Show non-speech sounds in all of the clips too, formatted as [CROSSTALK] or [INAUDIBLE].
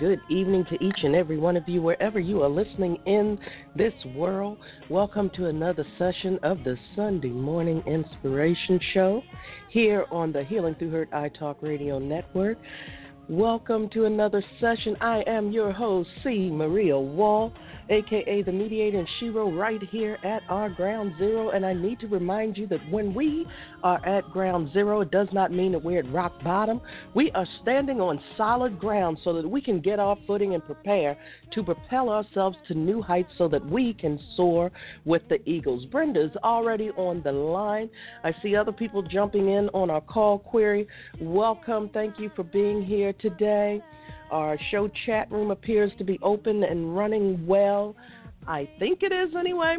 good evening to each and every one of you, wherever you are listening in this world. Welcome to another session of the Sunday Morning Inspiration Show here on the Healing Through Hurt iTalk Radio Network. Welcome to another session. I am your host, C. Maria Wall aka the mediator and Shiro, right here at our ground zero. And I need to remind you that when we are at ground zero, it does not mean that we're at rock bottom. We are standing on solid ground so that we can get our footing and prepare to propel ourselves to new heights so that we can soar with the eagles. Brenda's already on the line. I see other people jumping in on our call query. Welcome. Thank you for being here today. Our show chat room appears to be open and running well. I think it is anyway.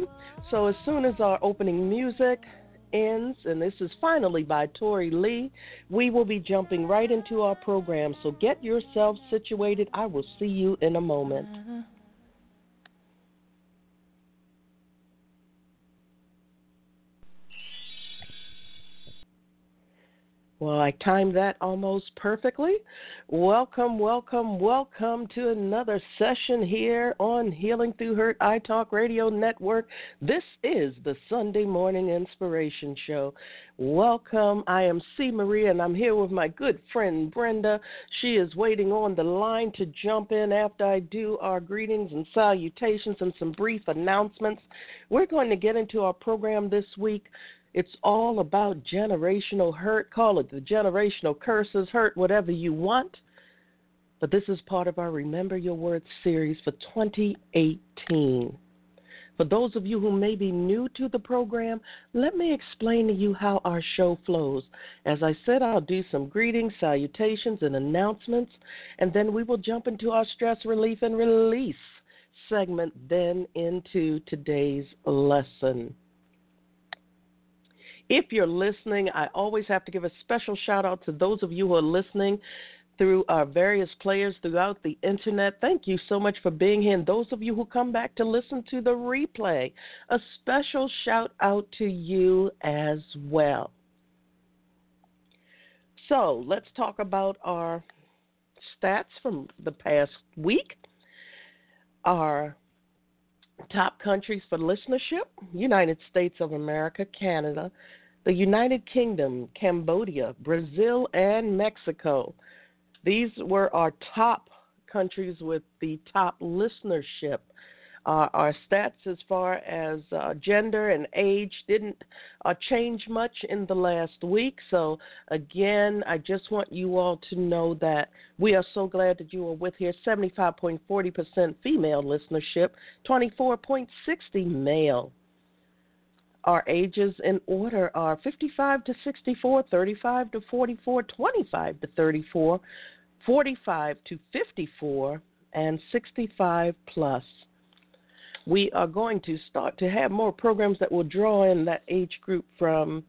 So as soon as our opening music ends, and this is finally by Tori Lee, we will be jumping right into our program. So get yourself situated. I will see you in a moment. Mm-hmm. Well, I timed that almost perfectly. Welcome, welcome, welcome to another session here on Healing Through Hurt iTalk Radio Network. This is the Sunday Morning Inspiration Show. Welcome. I am C. Maria, and I'm here with my good friend Brenda. She is waiting on the line to jump in after I do our greetings and salutations and some brief announcements. We're going to get into our program this week it's all about generational hurt. Call it the generational curses, hurt, whatever you want. But this is part of our Remember Your Worth series for 2018. For those of you who may be new to the program, let me explain to you how our show flows. As I said, I'll do some greetings, salutations, and announcements, and then we will jump into our stress relief and release segment, then into today's lesson. If you're listening, I always have to give a special shout out to those of you who are listening through our various players throughout the internet. Thank you so much for being here. And those of you who come back to listen to the replay, a special shout out to you as well. So let's talk about our stats from the past week. Our top countries for listenership United States of America, Canada, the United Kingdom, Cambodia, Brazil, and Mexico. These were our top countries with the top listenership. Uh, our stats as far as uh, gender and age didn't uh, change much in the last week. So, again, I just want you all to know that we are so glad that you are with here. 75.40% female listenership, 24.60 male. Our ages in order are 55 to 64, 35 to 44, 25 to 34, 45 to 54, and 65 plus. We are going to start to have more programs that will draw in that age group from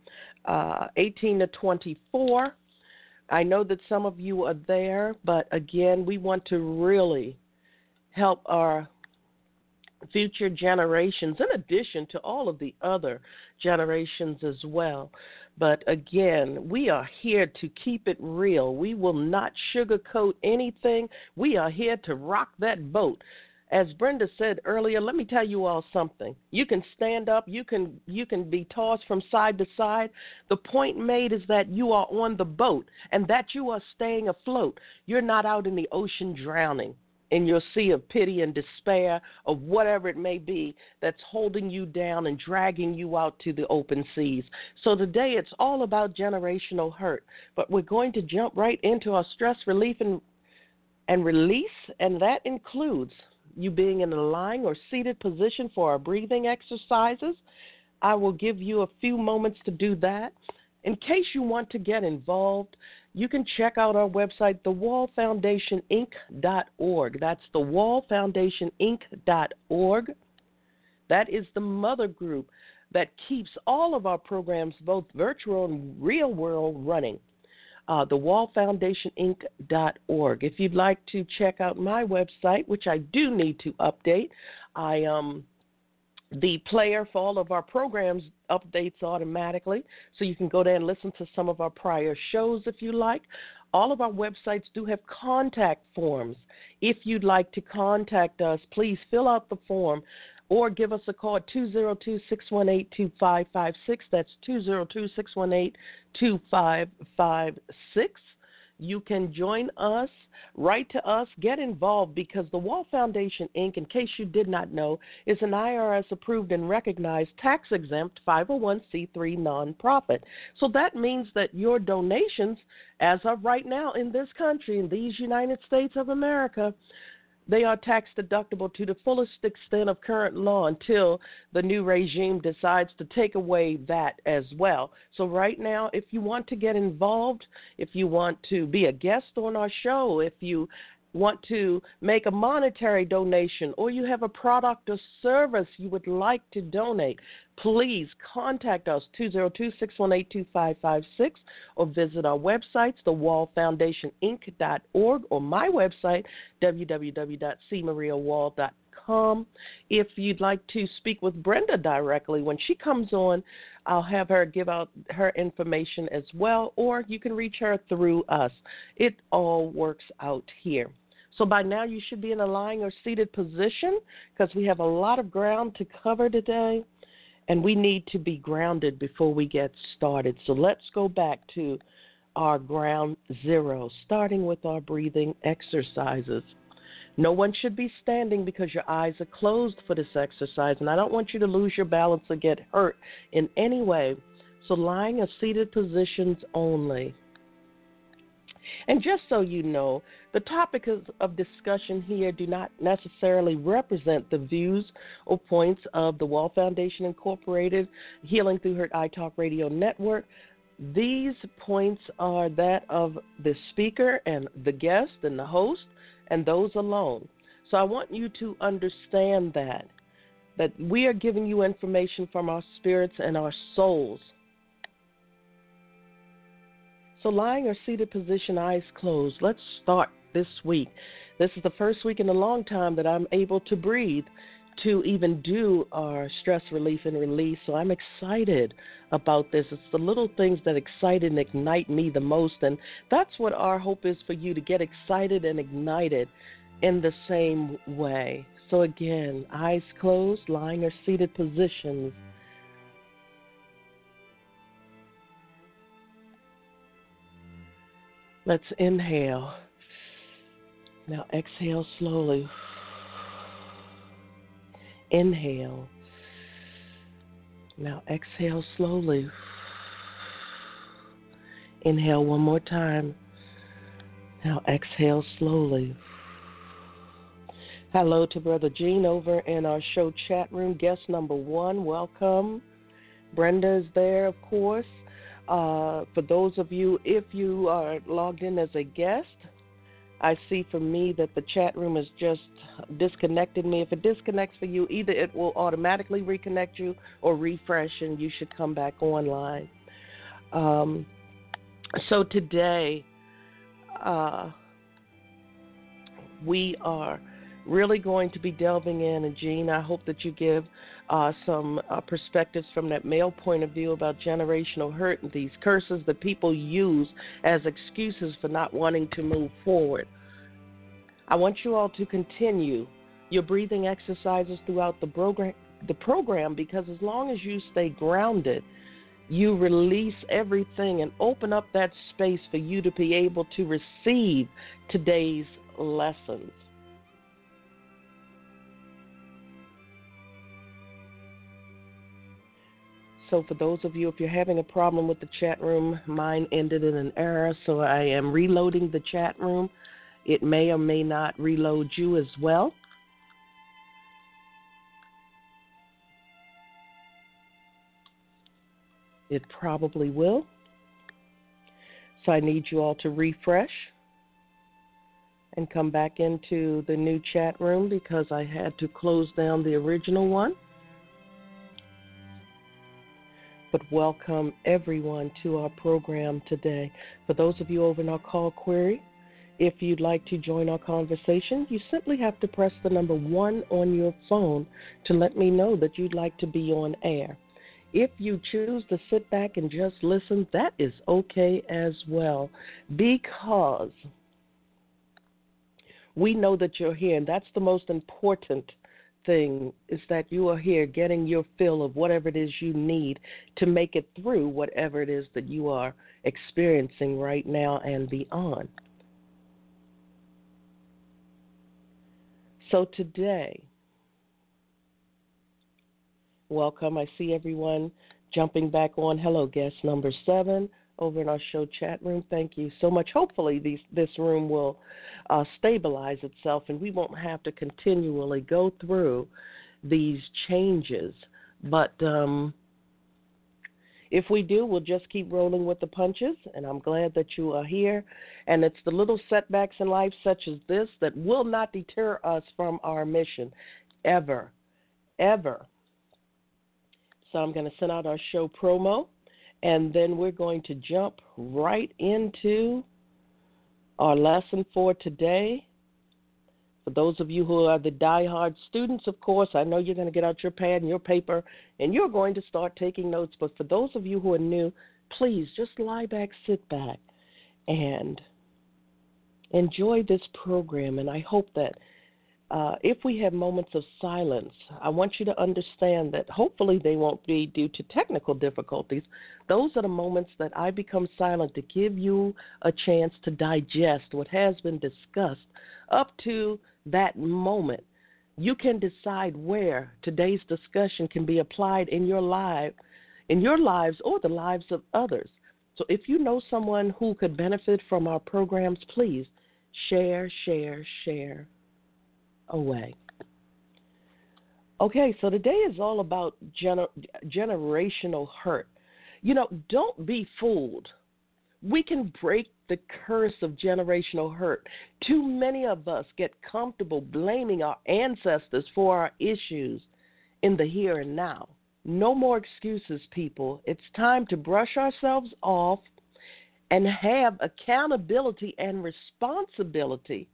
uh, 18 to 24. I know that some of you are there, but again, we want to really help our future generations, in addition to all of the other generations as well. But again, we are here to keep it real. We will not sugarcoat anything. We are here to rock that boat. As Brenda said earlier, let me tell you all something. You can stand up, you can you can be tossed from side to side. The point made is that you are on the boat and that you are staying afloat. You're not out in the ocean drowning in your sea of pity and despair of whatever it may be that's holding you down and dragging you out to the open seas. So today it's all about generational hurt, but we're going to jump right into our stress relief and and release, and that includes you being in a lying or seated position for our breathing exercises. I will give you a few moments to do that. In case you want to get involved, you can check out our website, thewallfoundationinc.org. That's thewallfoundationinc.org. That is the mother group that keeps all of our programs, both virtual and real world, running. Uh, thewallfoundationinc.org. If you'd like to check out my website, which I do need to update, I um, the player for all of our programs updates automatically, so you can go there and listen to some of our prior shows if you like. All of our websites do have contact forms. If you'd like to contact us, please fill out the form or give us a call at 202 618 2556. That's 202 618 2556 you can join us, write to us, get involved because the Wall Foundation, Inc., in case you did not know, is an IRS approved and recognized tax exempt 501c3 nonprofit. So that means that your donations, as of right now in this country, in these United States of America, they are tax deductible to the fullest extent of current law until the new regime decides to take away that as well. So, right now, if you want to get involved, if you want to be a guest on our show, if you want to make a monetary donation or you have a product or service you would like to donate, please contact us 202-618-2556 or visit our websites thewallfoundationinc.org or my website www.cmariawall.com. If you'd like to speak with Brenda directly when she comes on, I'll have her give out her information as well, or you can reach her through us. It all works out here. So by now you should be in a lying or seated position because we have a lot of ground to cover today and we need to be grounded before we get started. So let's go back to our ground zero, starting with our breathing exercises. No one should be standing because your eyes are closed for this exercise, and I don't want you to lose your balance or get hurt in any way. So, lying or seated positions only. And just so you know, the topics of discussion here do not necessarily represent the views or points of the Wall Foundation Incorporated, Healing Through Hurt iTalk Radio Network. These points are that of the speaker and the guest and the host and those alone. So I want you to understand that that we are giving you information from our spirits and our souls so, lying or seated position, eyes closed. Let's start this week. This is the first week in a long time that I'm able to breathe to even do our stress relief and release. So I'm excited about this. It's the little things that excite and ignite me the most. And that's what our hope is for you to get excited and ignited in the same way. So again, eyes closed, lying or seated positions. Let's inhale. Now exhale slowly. Inhale. Now exhale slowly. Inhale one more time. Now exhale slowly. Hello to Brother Gene over in our show chat room. Guest number one, welcome. Brenda is there, of course. Uh, for those of you, if you are logged in as a guest, I see for me that the chat room has just disconnected me. If it disconnects for you, either it will automatically reconnect you or refresh and you should come back online. Um, so today, uh, we are really going to be delving in. And Gene, I hope that you give uh, some uh, perspectives from that male point of view about generational hurt and these curses that people use as excuses for not wanting to move forward. I want you all to continue your breathing exercises throughout the program, the program because as long as you stay grounded, you release everything and open up that space for you to be able to receive today's lessons. So, for those of you, if you're having a problem with the chat room, mine ended in an error, so I am reloading the chat room. It may or may not reload you as well. It probably will. So, I need you all to refresh and come back into the new chat room because I had to close down the original one but welcome everyone to our program today. For those of you over in our call query, If you'd like to join our conversation, you simply have to press the number one on your phone to let me know that you'd like to be on air. If you choose to sit back and just listen, that is okay as well because we know that you're here, and that's the most important thing is that you are here getting your fill of whatever it is you need to make it through whatever it is that you are experiencing right now and beyond. So today, welcome. I see everyone jumping back on. Hello, guest number seven over in our show chat room. Thank you so much. Hopefully, these, this room will uh, stabilize itself and we won't have to continually go through these changes. But um, if we do, we'll just keep rolling with the punches, and I'm glad that you are here. And it's the little setbacks in life, such as this, that will not deter us from our mission ever, ever. So I'm going to send out our show promo, and then we're going to jump right into our lesson for today. For those of you who are the die-hard students, of course, I know you're going to get out your pad and your paper and you're going to start taking notes. But for those of you who are new, please just lie back, sit back, and enjoy this program. And I hope that uh, if we have moments of silence, I want you to understand that hopefully they won't be due to technical difficulties. Those are the moments that I become silent to give you a chance to digest what has been discussed up to that moment, you can decide where today's discussion can be applied in your life, in your lives or the lives of others. So if you know someone who could benefit from our programs, please share, share, share away. Okay, so today is all about gener- generational hurt. You know, don't be fooled. We can break the curse of generational hurt. Too many of us get comfortable blaming our ancestors for our issues in the here and now. No more excuses, people. It's time to brush ourselves off and have accountability and responsibility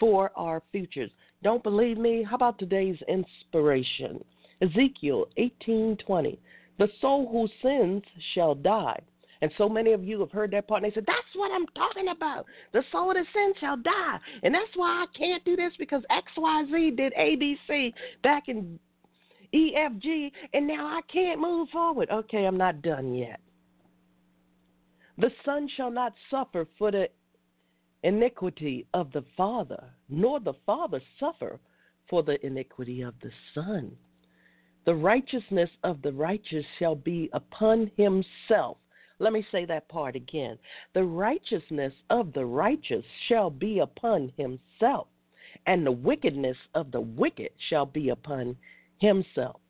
for our futures. Don't believe me? How about today's inspiration? Ezekiel 18:20. The soul who sins shall die. And so many of you have heard that part and they said, That's what I'm talking about. The soul of sin shall die. And that's why I can't do this because XYZ did ABC back in EFG and now I can't move forward. Okay, I'm not done yet. The son shall not suffer for the iniquity of the father, nor the father suffer for the iniquity of the son. The righteousness of the righteous shall be upon himself. Let me say that part again. The righteousness of the righteous shall be upon himself, and the wickedness of the wicked shall be upon himself.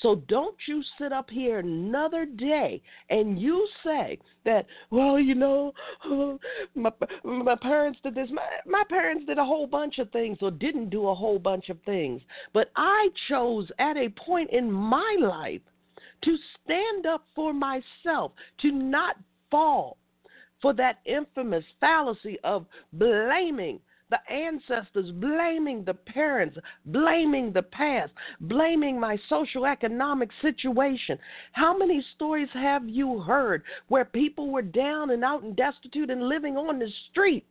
So don't you sit up here another day and you say that, well, you know, [SIGHS] my, my parents did this. My, my parents did a whole bunch of things or didn't do a whole bunch of things. But I chose at a point in my life to stand up for myself, to not fall for that infamous fallacy of blaming the ancestors, blaming the parents, blaming the past, blaming my social economic situation. How many stories have you heard where people were down and out and destitute and living on the street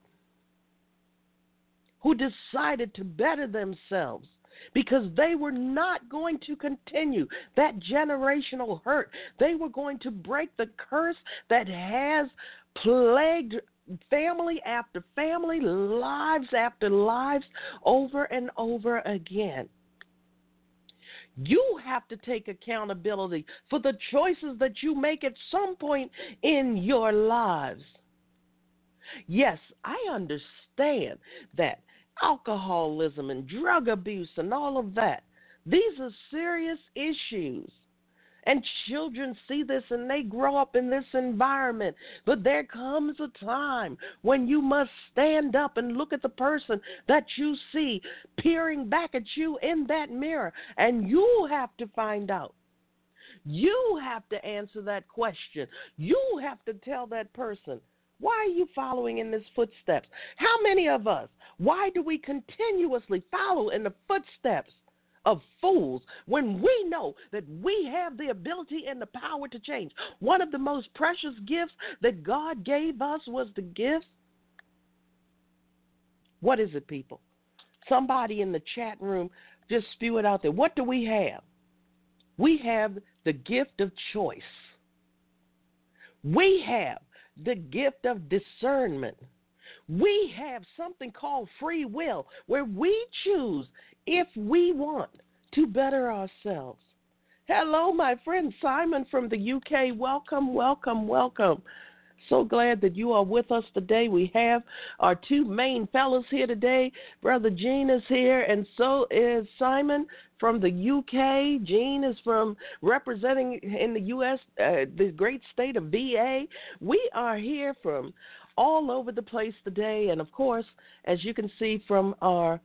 who decided to better themselves? because they were not going to continue that generational hurt. They were going to break the curse that has plagued family after family, lives after lives, over and over again. You have to take accountability for the choices that you make at some point in your lives. Yes, I understand that alcoholism and drug abuse and all of that. These are serious issues. And children see this and they grow up in this environment. But there comes a time when you must stand up and look at the person that you see peering back at you in that mirror. And you have to find out. You have to answer that question. You have to tell that person Why are you following in his footsteps? How many of us, why do we continuously follow in the footsteps of fools when we know that we have the ability and the power to change? One of the most precious gifts that God gave us was the gift. What is it, people? Somebody in the chat room just spew it out there. What do we have? We have the gift of choice. We have the gift of discernment. We have something called free will where we choose if we want to better ourselves. Hello, my friend Simon from the UK. Welcome, welcome, welcome. So glad that you are with us today. We have our two main fellows here today. Brother Gene is here, and so is Simon from the UK. Gene is from representing in the U.S. Uh, the great state of VA. We are here from all over the place today, and of course, as you can see from our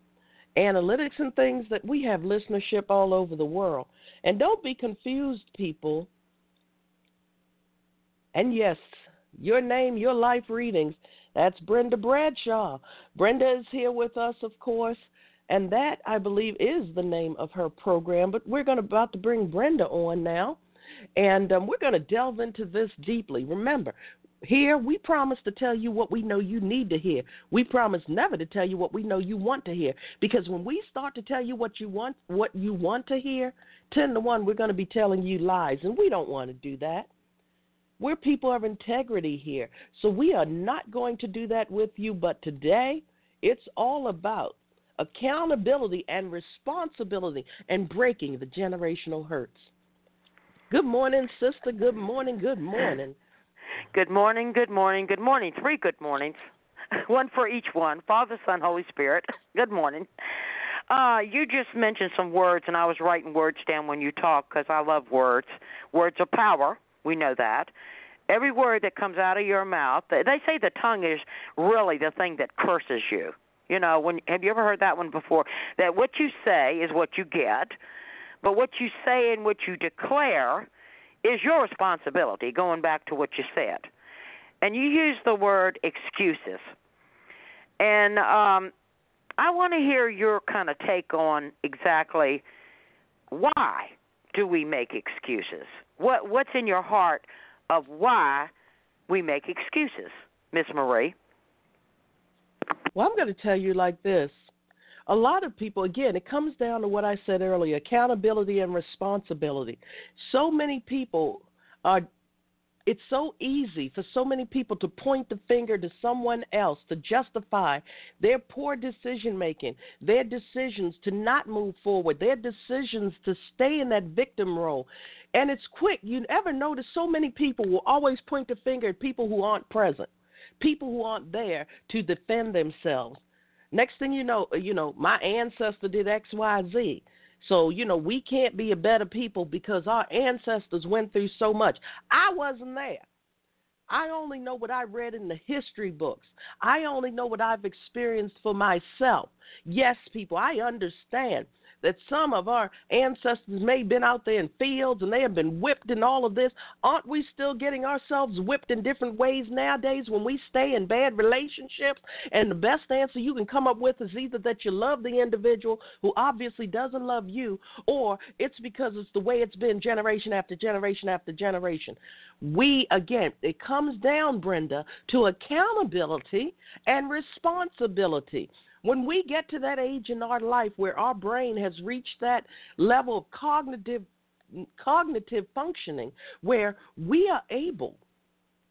analytics and things, that we have listenership all over the world. And don't be confused, people. And yes, your name, your life readings. That's Brenda Bradshaw. Brenda is here with us, of course, and that I believe is the name of her program. But we're going to about to bring Brenda on now, and um, we're going to delve into this deeply. Remember, here we promise to tell you what we know you need to hear. We promise never to tell you what we know you want to hear. Because when we start to tell you what you want, what you want to hear, ten to one, we're going to be telling you lies, and we don't want to do that. We're people of integrity here. So we are not going to do that with you. But today, it's all about accountability and responsibility and breaking the generational hurts. Good morning, sister. Good morning. Good morning. Good morning. Good morning. Good morning. Three good mornings. [LAUGHS] One for each one Father, Son, Holy Spirit. [LAUGHS] Good morning. Uh, you just mentioned some words, and I was writing words down when you talk because I love words. Words are power. We know that. Every word that comes out of your mouth, they say the tongue is really the thing that curses you. You know, when have you ever heard that one before? That what you say is what you get, but what you say and what you declare is your responsibility. Going back to what you said, and you use the word excuses, and um, I want to hear your kind of take on exactly why do we make excuses? What what's in your heart of why we make excuses, Miss Marie? Well, I'm going to tell you like this. A lot of people, again, it comes down to what I said earlier accountability and responsibility. So many people are it's so easy for so many people to point the finger to someone else to justify their poor decision making, their decisions to not move forward, their decisions to stay in that victim role. And it's quick. You ever notice so many people will always point the finger at people who aren't present, people who aren't there to defend themselves. Next thing you know, you know, my ancestor did X, Y, Z. So, you know, we can't be a better people because our ancestors went through so much. I wasn't there. I only know what I read in the history books. I only know what I've experienced for myself. Yes, people, I understand that some of our ancestors may have been out there in fields and they have been whipped and all of this. Aren't we still getting ourselves whipped in different ways nowadays when we stay in bad relationships? And the best answer you can come up with is either that you love the individual who obviously doesn't love you, or it's because it's the way it's been generation after generation after generation. We, again, it comes down, Brenda, to accountability and responsibility. When we get to that age in our life where our brain has reached that level of cognitive cognitive functioning where we are able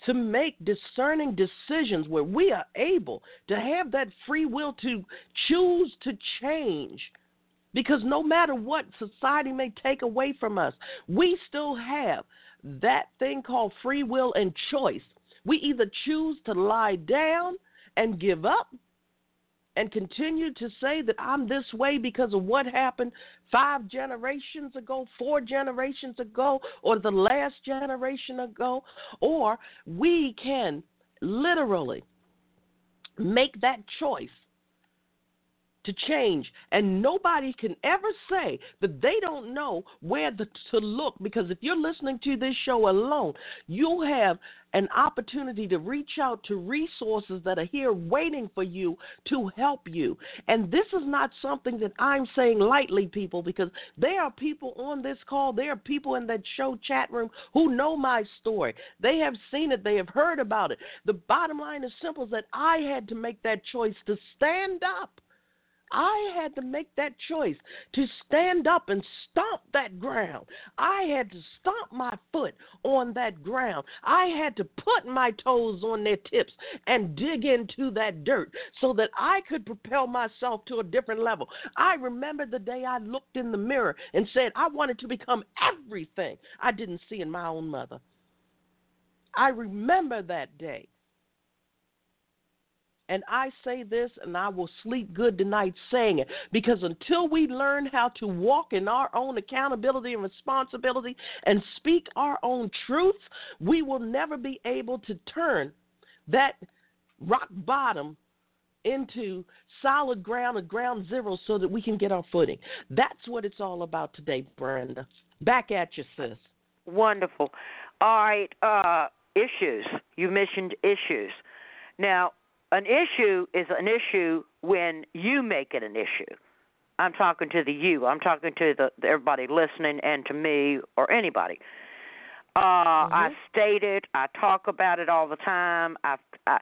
to make discerning decisions where we are able to have that free will to choose to change because no matter what society may take away from us we still have that thing called free will and choice. We either choose to lie down and give up and continue to say that I'm this way because of what happened five generations ago, four generations ago, or the last generation ago, or we can literally make that choice to change. And nobody can ever say that they don't know where the, to look because if you're listening to this show alone, you'll have an opportunity to reach out to resources that are here waiting for you to help you. And this is not something that I'm saying lightly, people, because there are people on this call, there are people in that show chat room who know my story. They have seen it, they have heard about it. The bottom line is simple is that I had to make that choice to stand up I had to make that choice to stand up and stomp that ground. I had to stomp my foot on that ground. I had to put my toes on their tips and dig into that dirt so that I could propel myself to a different level. I remember the day I looked in the mirror and said I wanted to become everything I didn't see in my own mother. I remember that day. And I say this, and I will sleep good tonight saying it, because until we learn how to walk in our own accountability and responsibility and speak our own truth, we will never be able to turn that rock bottom into solid ground or ground zero so that we can get our footing. That's what it's all about today, Brenda. Back at you, sis. Wonderful. All right, uh, issues. You mentioned issues. Now, an issue is an issue when you make it an issue. I'm talking to the you. I'm talking to the everybody listening and to me or anybody. Uh, mm-hmm. I state it. I talk about it all the time. I, I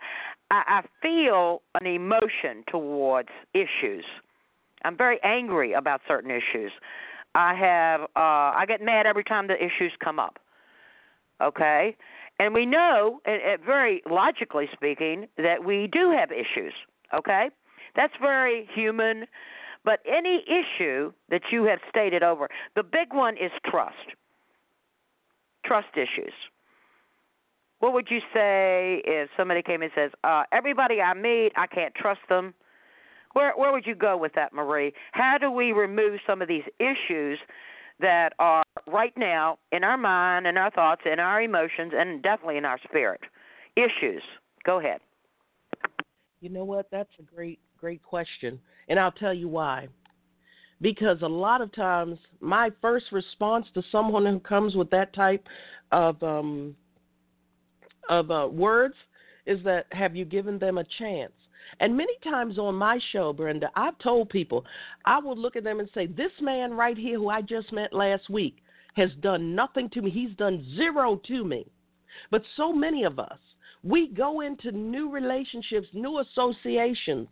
I feel an emotion towards issues. I'm very angry about certain issues. I have uh, I get mad every time the issues come up. Okay, and we know, very logically speaking, that we do have issues, okay? That's very human. But any issue that you have stated over, the big one is trust. Trust issues. What would you say if somebody came and says, uh, everybody I meet, I can't trust them? Where where would you go with that, Marie? How do we remove some of these issues that are right now in our mind, in our thoughts, in our emotions, and definitely in our spirit. Issues. Go ahead. You know what? That's a great, great question. And I'll tell you why. Because a lot of times, my first response to someone who comes with that type of um, of uh, words is that, "Have you given them a chance?" And many times on my show, Brenda, I've told people, I will look at them and say, This man right here who I just met last week has done nothing to me. He's done zero to me. But so many of us, we go into new relationships, new associations,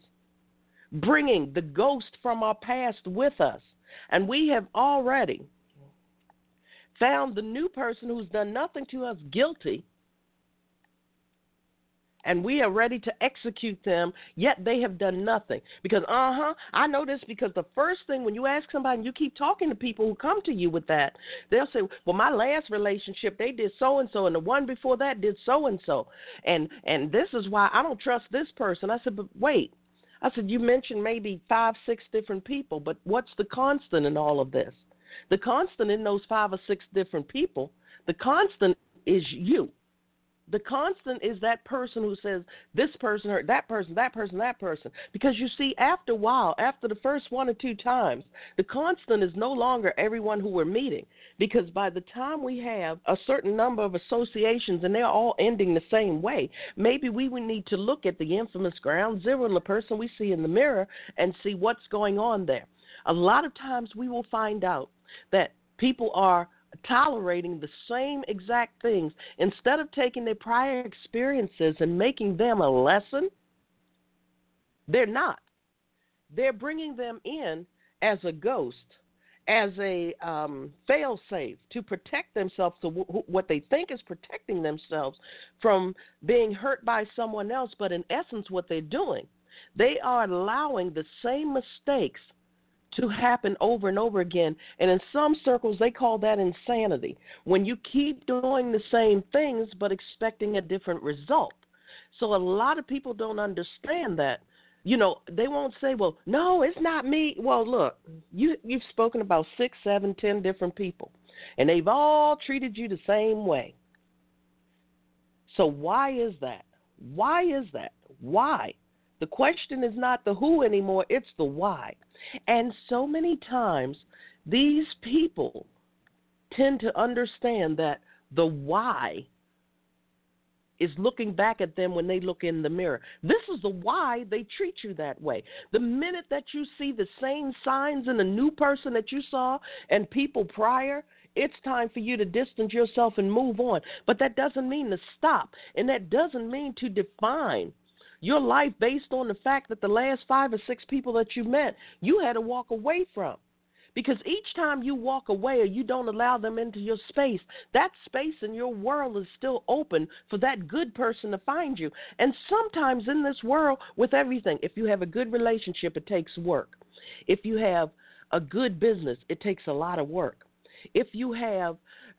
bringing the ghost from our past with us. And we have already found the new person who's done nothing to us guilty and we are ready to execute them, yet they have done nothing. Because, uh huh, I know this because the first thing when you ask somebody and you keep talking to people who come to you with that, they'll say, Well, my last relationship, they did so and so, and the one before that did so and so. And and this is why I don't trust this person. I said, But wait. I said, You mentioned maybe five, six different people, but what's the constant in all of this? The constant in those five or six different people, the constant is you the constant is that person who says this person hurt that person, that person, that person. Because you see, after a while, after the first one or two times, the constant is no longer everyone who we're meeting. Because by the time we have a certain number of associations and they're all ending the same way, maybe we would need to look at the infamous ground zero in the person we see in the mirror and see what's going on there. A lot of times we will find out that people are tolerating the same exact things. Instead of taking their prior experiences and making them a lesson they're not. They're bringing them in as a ghost as a um, fail-safe to protect themselves to w- what they think is protecting themselves from being hurt by someone else but in essence what they're doing they are allowing the same mistakes to happen over and over again. And in some circles, they call that insanity. When you keep doing the same things but expecting a different result. So a lot of people don't understand that. You know, they won't say, "Well, no, it's not me." Well, look, you you've spoken about six, seven, ten different people, and they've all treated you the same way. So why is that? Why is that? Why? The question is not the who anymore, it's the why. And so many times, these people tend to understand that the why is looking back at them when they look in the mirror. This is the why they treat you that way. The minute that you see the same signs in a new person that you saw and people prior, it's time for you to distance yourself and move on. But that doesn't mean to stop, and that doesn't mean to define your life based on the fact that the last five or six people that you met, you had to walk away from. Because each time you walk away or you don't allow them into your space, that space in your world is still open for that good person to find you. And sometimes in this world, with everything, if you have a good relationship, it takes work. If you have a good business, it takes a lot of work. If you have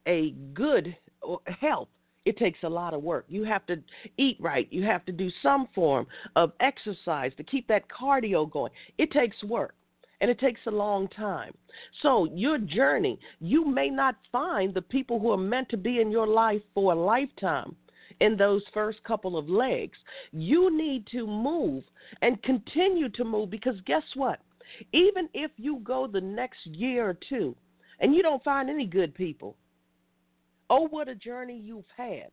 a good uh, health, it takes a lot of work. You have to eat right. You have to do some form of exercise to keep that cardio going. It takes work and it takes a long time. So, your journey, you may not find the people who are meant to be in your life for a lifetime in those first couple of legs. You need to move and continue to move because guess what? Even if you go the next year or two and you don't find any good people, oh, what a journey you've had.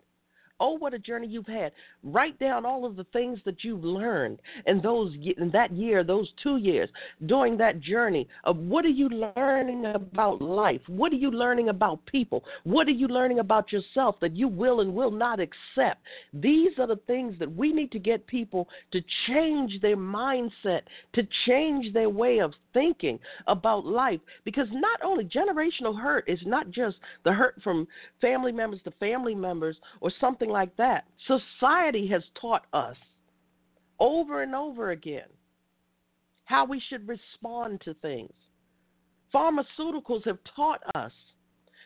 Oh, what a journey you've had. Write down all of the things that you've learned in those in that year, those two years, during that journey of what are you learning about life? What are you learning about people? What are you learning about yourself that you will and will not accept? These are the things that we need to get people to change their mindset, to change their way of thinking about life because not only generational hurt is not just the hurt from family members to family members or something something like that. Society has taught us over and over again how we should respond to things. Pharmaceuticals have taught us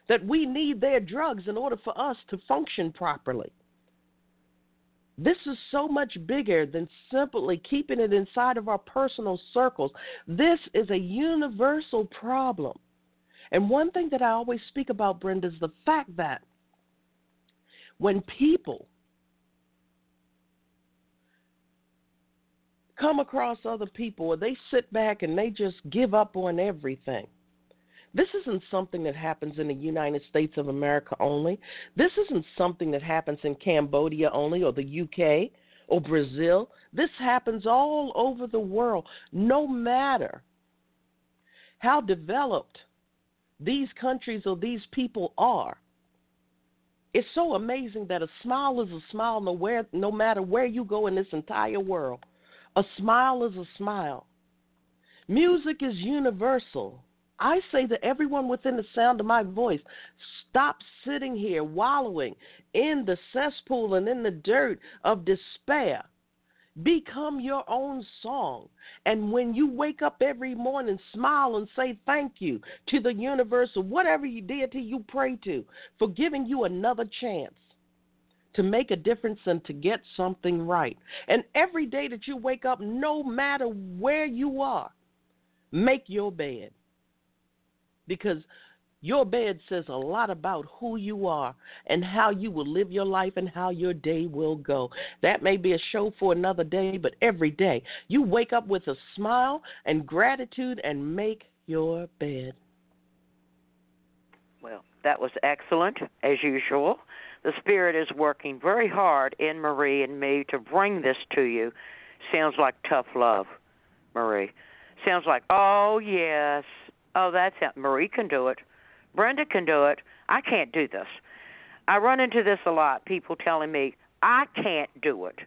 that we need their drugs in order for us to function properly. This is so much bigger than simply keeping it inside of our personal circles. This is a universal problem. And one thing that I always speak about, Brenda, is the fact that when people come across other people or they sit back and they just give up on everything. This isn't something that happens in the United States of America only. This isn't something that happens in Cambodia only or the UK or Brazil. This happens all over the world, no matter how developed these countries or these people are. It's so amazing that a smile is a smile no, where, no matter where you go in this entire world. A smile is a smile. Music is universal. I say to everyone within the sound of my voice, stop sitting here wallowing in the cesspool and in the dirt of despair. Become your own song. And when you wake up every morning, smile and say thank you to the universe or whatever you deity you pray to for giving you another chance to make a difference and to get something right. And every day that you wake up, no matter where you are, make your bed. Because your bed says a lot about who you are and how you will live your life and how your day will go. That may be a show for another day, but every day you wake up with a smile and gratitude and make your bed. Well, that was excellent, as usual. The Spirit is working very hard in Marie and me to bring this to you. Sounds like tough love, Marie. Sounds like, oh, yes. Oh, that's it. Marie can do it. Brenda can do it. I can't do this. I run into this a lot. People telling me, I can't do it.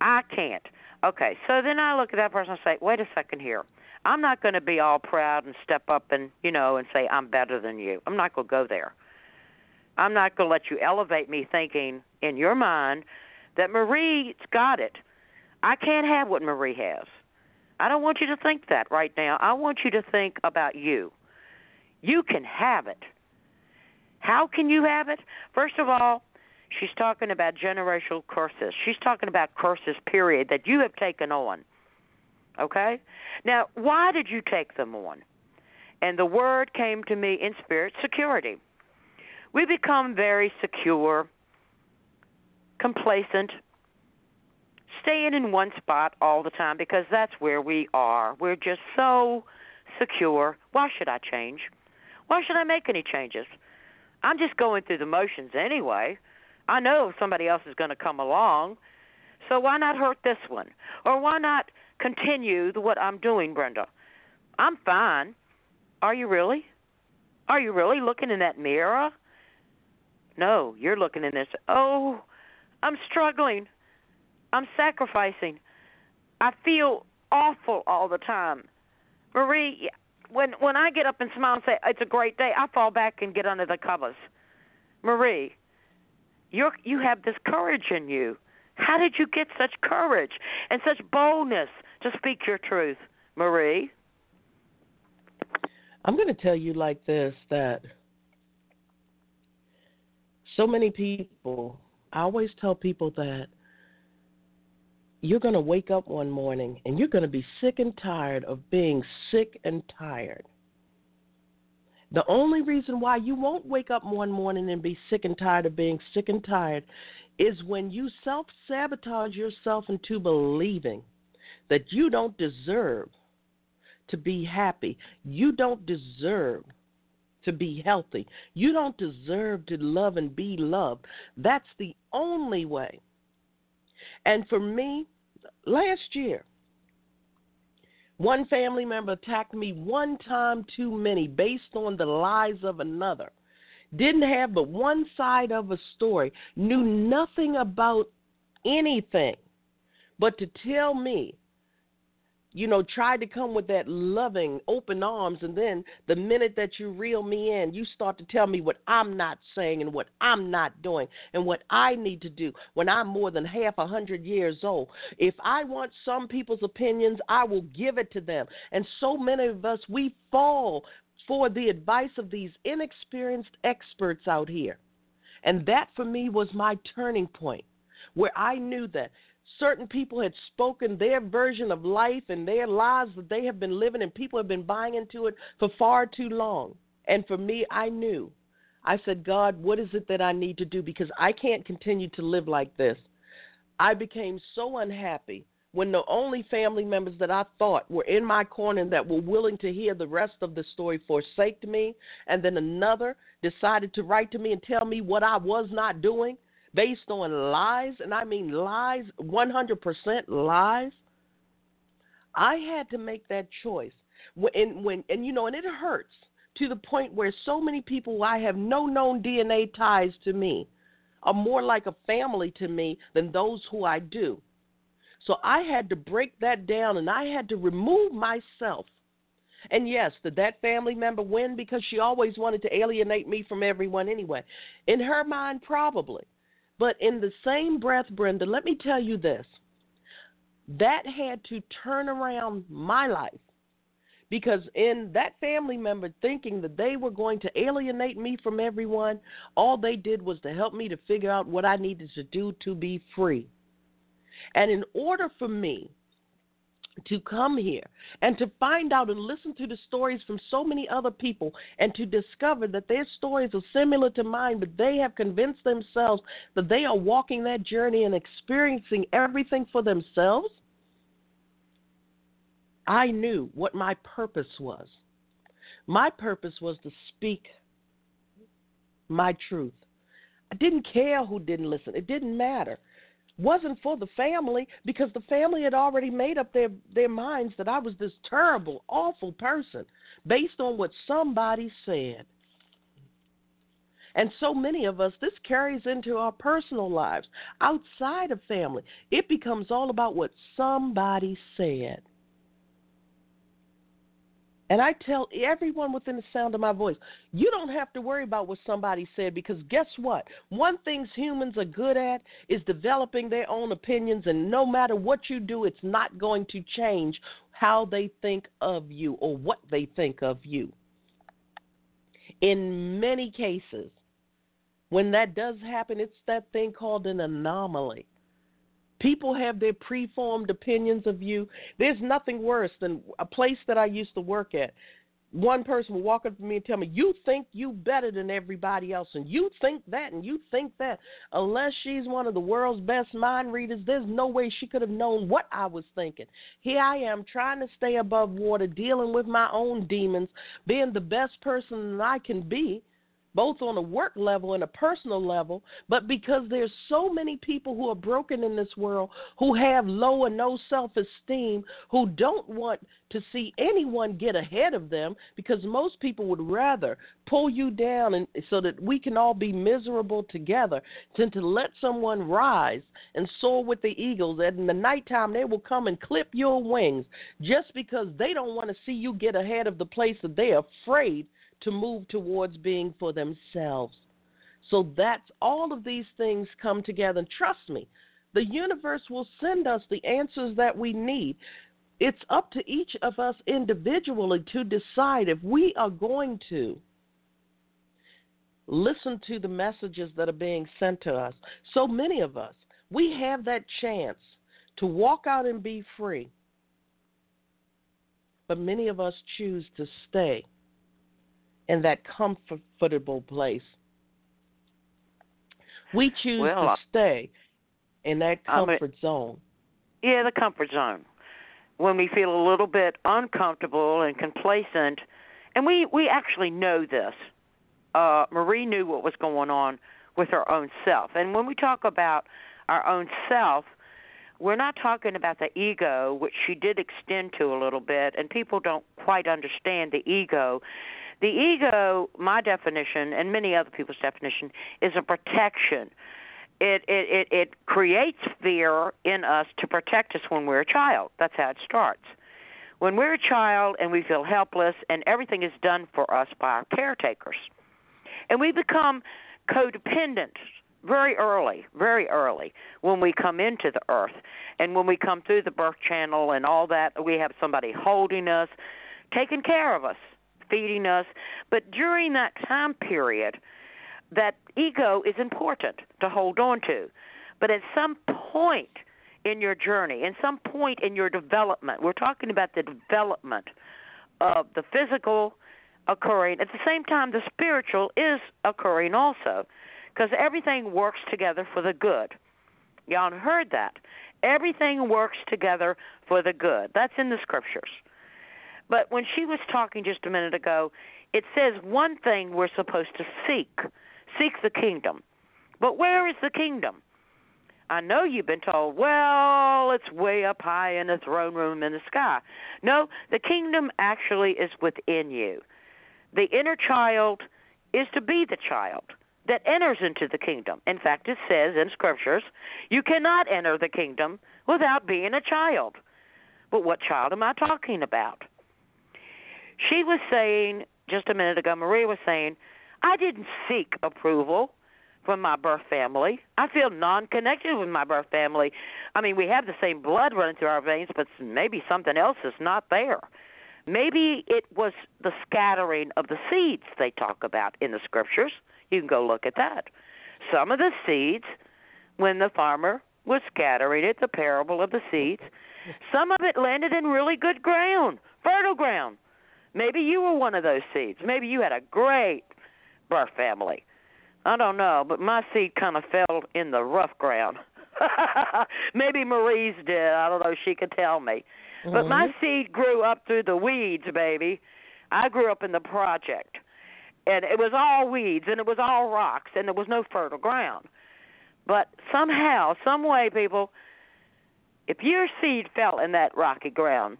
I can't. Okay, so then I look at that person and say, wait a second here. I'm not going to be all proud and step up and, you know, and say, I'm better than you. I'm not going to go there. I'm not going to let you elevate me thinking in your mind that Marie's got it. I can't have what Marie has. I don't want you to think that right now. I want you to think about you. You can have it. How can you have it? First of all, she's talking about generational curses. She's talking about curses, period, that you have taken on. Okay? Now, why did you take them on? And the word came to me in spirit security. We become very secure, complacent, staying in one spot all the time because that's where we are. We're just so secure. Why should I change? Why should I make any changes? I'm just going through the motions anyway. I know somebody else is going to come along. So why not hurt this one? Or why not continue the, what I'm doing, Brenda? I'm fine. Are you really? Are you really looking in that mirror? No, you're looking in this. Oh, I'm struggling. I'm sacrificing. I feel awful all the time. Marie, when when I get up and smile and say it's a great day, I fall back and get under the covers. Marie, you you have this courage in you. How did you get such courage and such boldness to speak your truth, Marie? I'm going to tell you like this that so many people, I always tell people that you're going to wake up one morning and you're going to be sick and tired of being sick and tired. The only reason why you won't wake up one morning and be sick and tired of being sick and tired is when you self sabotage yourself into believing that you don't deserve to be happy. You don't deserve to be healthy. You don't deserve to love and be loved. That's the only way. And for me, last year, one family member attacked me one time too many based on the lies of another. Didn't have but one side of a story, knew nothing about anything but to tell me you know, tried to come with that loving, open arms, and then the minute that you reel me in, you start to tell me what I'm not saying and what I'm not doing and what I need to do when I'm more than half a hundred years old. If I want some people's opinions, I will give it to them. And so many of us, we fall for the advice of these inexperienced experts out here. And that for me was my turning point where I knew that certain people had spoken their version of life and their lives that they have been living, and people have been buying into it for far too long. And for me, I knew. I said, God, what is it that I need to do? Because I can't continue to live like this. I became so unhappy when the only family members that I thought were in my corner and that were willing to hear the rest of the story forsaked me, and then another decided to write to me and tell me what I was not doing based on lies, and I mean lies, 100% lies, I had to make that choice. When, when, and you know, and it hurts to the point where so many people I have no known DNA ties to me are more like a family to me than those who I do. So I had to break that down and I had to remove myself. And yes, did that family member win because she always wanted to alienate me from everyone anyway? In her mind, probably. But in the same breath, Brenda, let me tell you this that had to turn around my life because in that family member thinking that they were going to alienate me from everyone, all they did was to help me to figure out what I needed to do to be free. And in order for me to come here and to find out and listen to the stories from so many other people and to discover that their stories are similar to mine, but they have convinced themselves that they are walking that journey and experiencing everything for themselves. I knew what my purpose was. My purpose was to speak my truth. I didn't care who didn't listen, it didn't matter wasn't for the family because the family had already made up their their minds that I was this terrible, awful person based on what somebody said. And so many of us, this carries into our personal lives outside of family. It becomes all about what somebody said. And I tell everyone within the sound of my voice, you don't have to worry about what somebody said because guess what? One thing humans are good at is developing their own opinions, and no matter what you do, it's not going to change how they think of you or what they think of you. In many cases, when that does happen, it's that thing called an anomaly. People have their preformed opinions of you. There's nothing worse than a place that I used to work at. one person will walk up to me and tell me, "You think you better than everybody else, and you think that, and you think that." Unless she's one of the world's best mind readers, there's no way she could have known what I was thinking. Here I am trying to stay above water, dealing with my own demons, being the best person that I can be, both on a work level and a personal level, but because there's so many people who are broken in this world who have low or no self-esteem, who don't want to see anyone get ahead of them because most people would rather pull you down and so that we can all be miserable together than to let someone rise and soar with the eagles. And in the nighttime they will come and clip your wings just because they don't want to see you get ahead of the place that they're afraid to move towards being for themselves. So that's all of these things come together. And trust me, the universe will send us the answers that we need. It's up to each of us individually to decide if we are going to listen to the messages that are being sent to us. So many of us, we have that chance to walk out and be free. But many of us choose to stay in that comfortable place. We choose well, to stay in that comfort zone. Yeah, the comfort zone. When we feel a little bit uncomfortable and complacent, and we we actually know this. Uh, Marie knew what was going on with her own self, and when we talk about our own self, we're not talking about the ego, which she did extend to a little bit, and people don't quite understand the ego. The ego, my definition, and many other people's definition, is a protection. It, it, it, it creates fear in us to protect us when we're a child. That's how it starts. When we're a child and we feel helpless and everything is done for us by our caretakers, and we become codependent very early, very early when we come into the earth. And when we come through the birth channel and all that, we have somebody holding us, taking care of us feeding us. But during that time period, that ego is important to hold on to. But at some point in your journey, in some point in your development, we're talking about the development of the physical occurring. At the same time, the spiritual is occurring also, because everything works together for the good. Y'all heard that. Everything works together for the good. That's in the scriptures. But when she was talking just a minute ago, it says one thing we're supposed to seek seek the kingdom. But where is the kingdom? I know you've been told, well, it's way up high in the throne room in the sky. No, the kingdom actually is within you. The inner child is to be the child that enters into the kingdom. In fact, it says in scriptures, you cannot enter the kingdom without being a child. But what child am I talking about? She was saying just a minute ago, Maria was saying, I didn't seek approval from my birth family. I feel non connected with my birth family. I mean, we have the same blood running through our veins, but maybe something else is not there. Maybe it was the scattering of the seeds they talk about in the scriptures. You can go look at that. Some of the seeds, when the farmer was scattering it, the parable of the seeds, some of it landed in really good ground, fertile ground. Maybe you were one of those seeds. Maybe you had a great birth family. I don't know, but my seed kind of fell in the rough ground. [LAUGHS] Maybe Marie's did. I don't know. She could tell me. Mm-hmm. But my mm-hmm. seed grew up through the weeds, baby. I grew up in the project, and it was all weeds, and it was all rocks, and there was no fertile ground. But somehow, some way, people, if your seed fell in that rocky ground,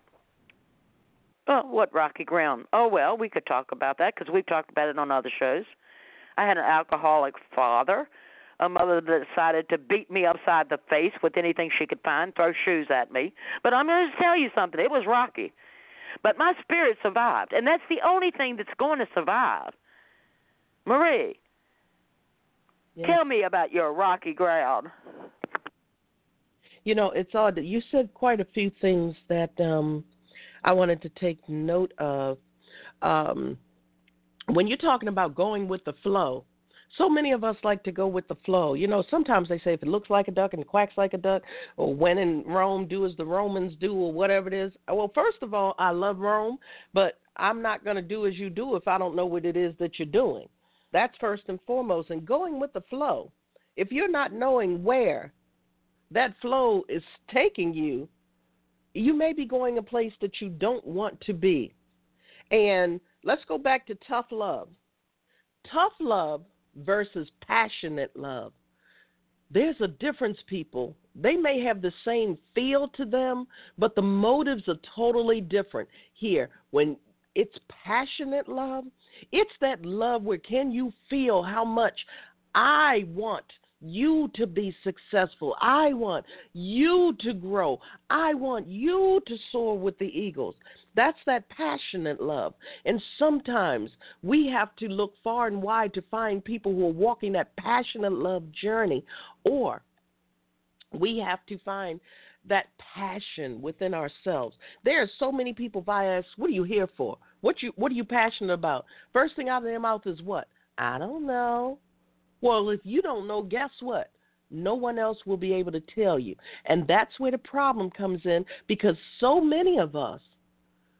Oh, what rocky ground? Oh well, we could talk about that because we've talked about it on other shows. I had an alcoholic father, a mother that decided to beat me upside the face with anything she could find, throw shoes at me. But I'm going to tell you something. It was rocky, but my spirit survived, and that's the only thing that's going to survive. Marie, tell me about your rocky ground. You know, it's odd that you said quite a few things that um I wanted to take note of. Um, when you're talking about going with the flow, so many of us like to go with the flow. You know, sometimes they say if it looks like a duck and quacks like a duck, or when in Rome, do as the Romans do, or whatever it is. Well, first of all, I love Rome, but I'm not going to do as you do if I don't know what it is that you're doing. That's first and foremost. And going with the flow. If you're not knowing where that flow is taking you, you may be going a place that you don't want to be. And let's go back to tough love. Tough love versus passionate love. There's a difference, people. They may have the same feel to them, but the motives are totally different. Here, when it's passionate love, it's that love where can you feel how much I want you to be successful. I want you to grow. I want you to soar with the eagles. That's that passionate love. And sometimes we have to look far and wide to find people who are walking that passionate love journey, or we have to find that passion within ourselves. There are so many people via us, what are you here for? What you what are you passionate about? First thing out of their mouth is what? I don't know. Well, if you don't know, guess what? No one else will be able to tell you. And that's where the problem comes in because so many of us,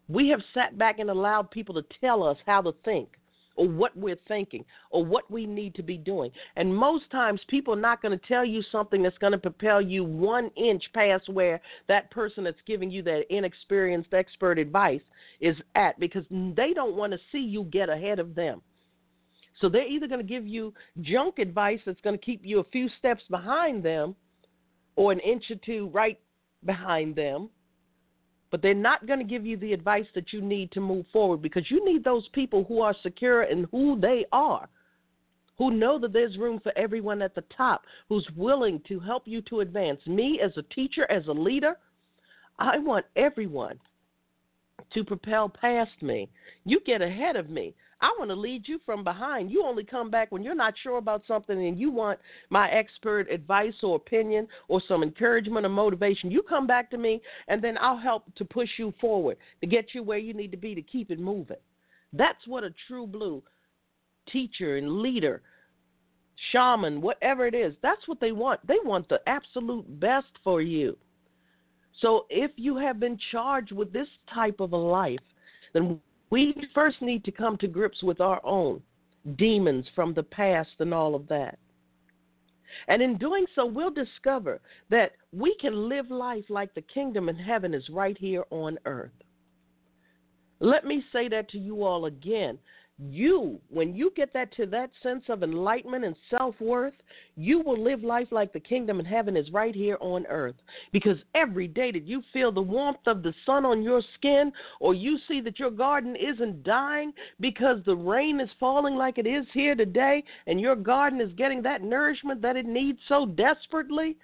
we have sat back and allowed people to tell us how to think or what we're thinking or what we need to be doing. And most times, people are not going to tell you something that's going to propel you one inch past where that person that's giving you that inexperienced expert advice is at because they don't want to see you get ahead of them. So they're either going to give you junk advice that's going to keep you a few steps behind them or an inch or two right behind them. But they're not going to give you the advice that you need to move forward because you need those people who are secure in who they are, who know that there's room for everyone at the top, who's willing to help you to advance. Me as a teacher, as a leader, I want everyone to propel past me. You get ahead of me. I want to lead you from behind. You only come back when you're not sure about something and you want my expert advice or opinion or some encouragement or motivation. You come back to me and then I'll help to push you forward to get you where you need to be to keep it moving. That's what a true blue teacher and leader, shaman, whatever it is, that's what they want. They want the absolute best for you. So if you have been charged with this type of a life, then we first need to come to grips with our own demons from the past and all of that. And in doing so, we'll discover that we can live life like the kingdom in heaven is right here on earth. Let me say that to you all again you, when you get that to that sense of enlightenment and self worth, you will live life like the kingdom in heaven is right here on earth. Because every day that you feel the warmth of the sun on your skin, or you see that your garden isn't dying because the rain is falling like it is here today, and your garden is getting that nourishment that it needs so desperately,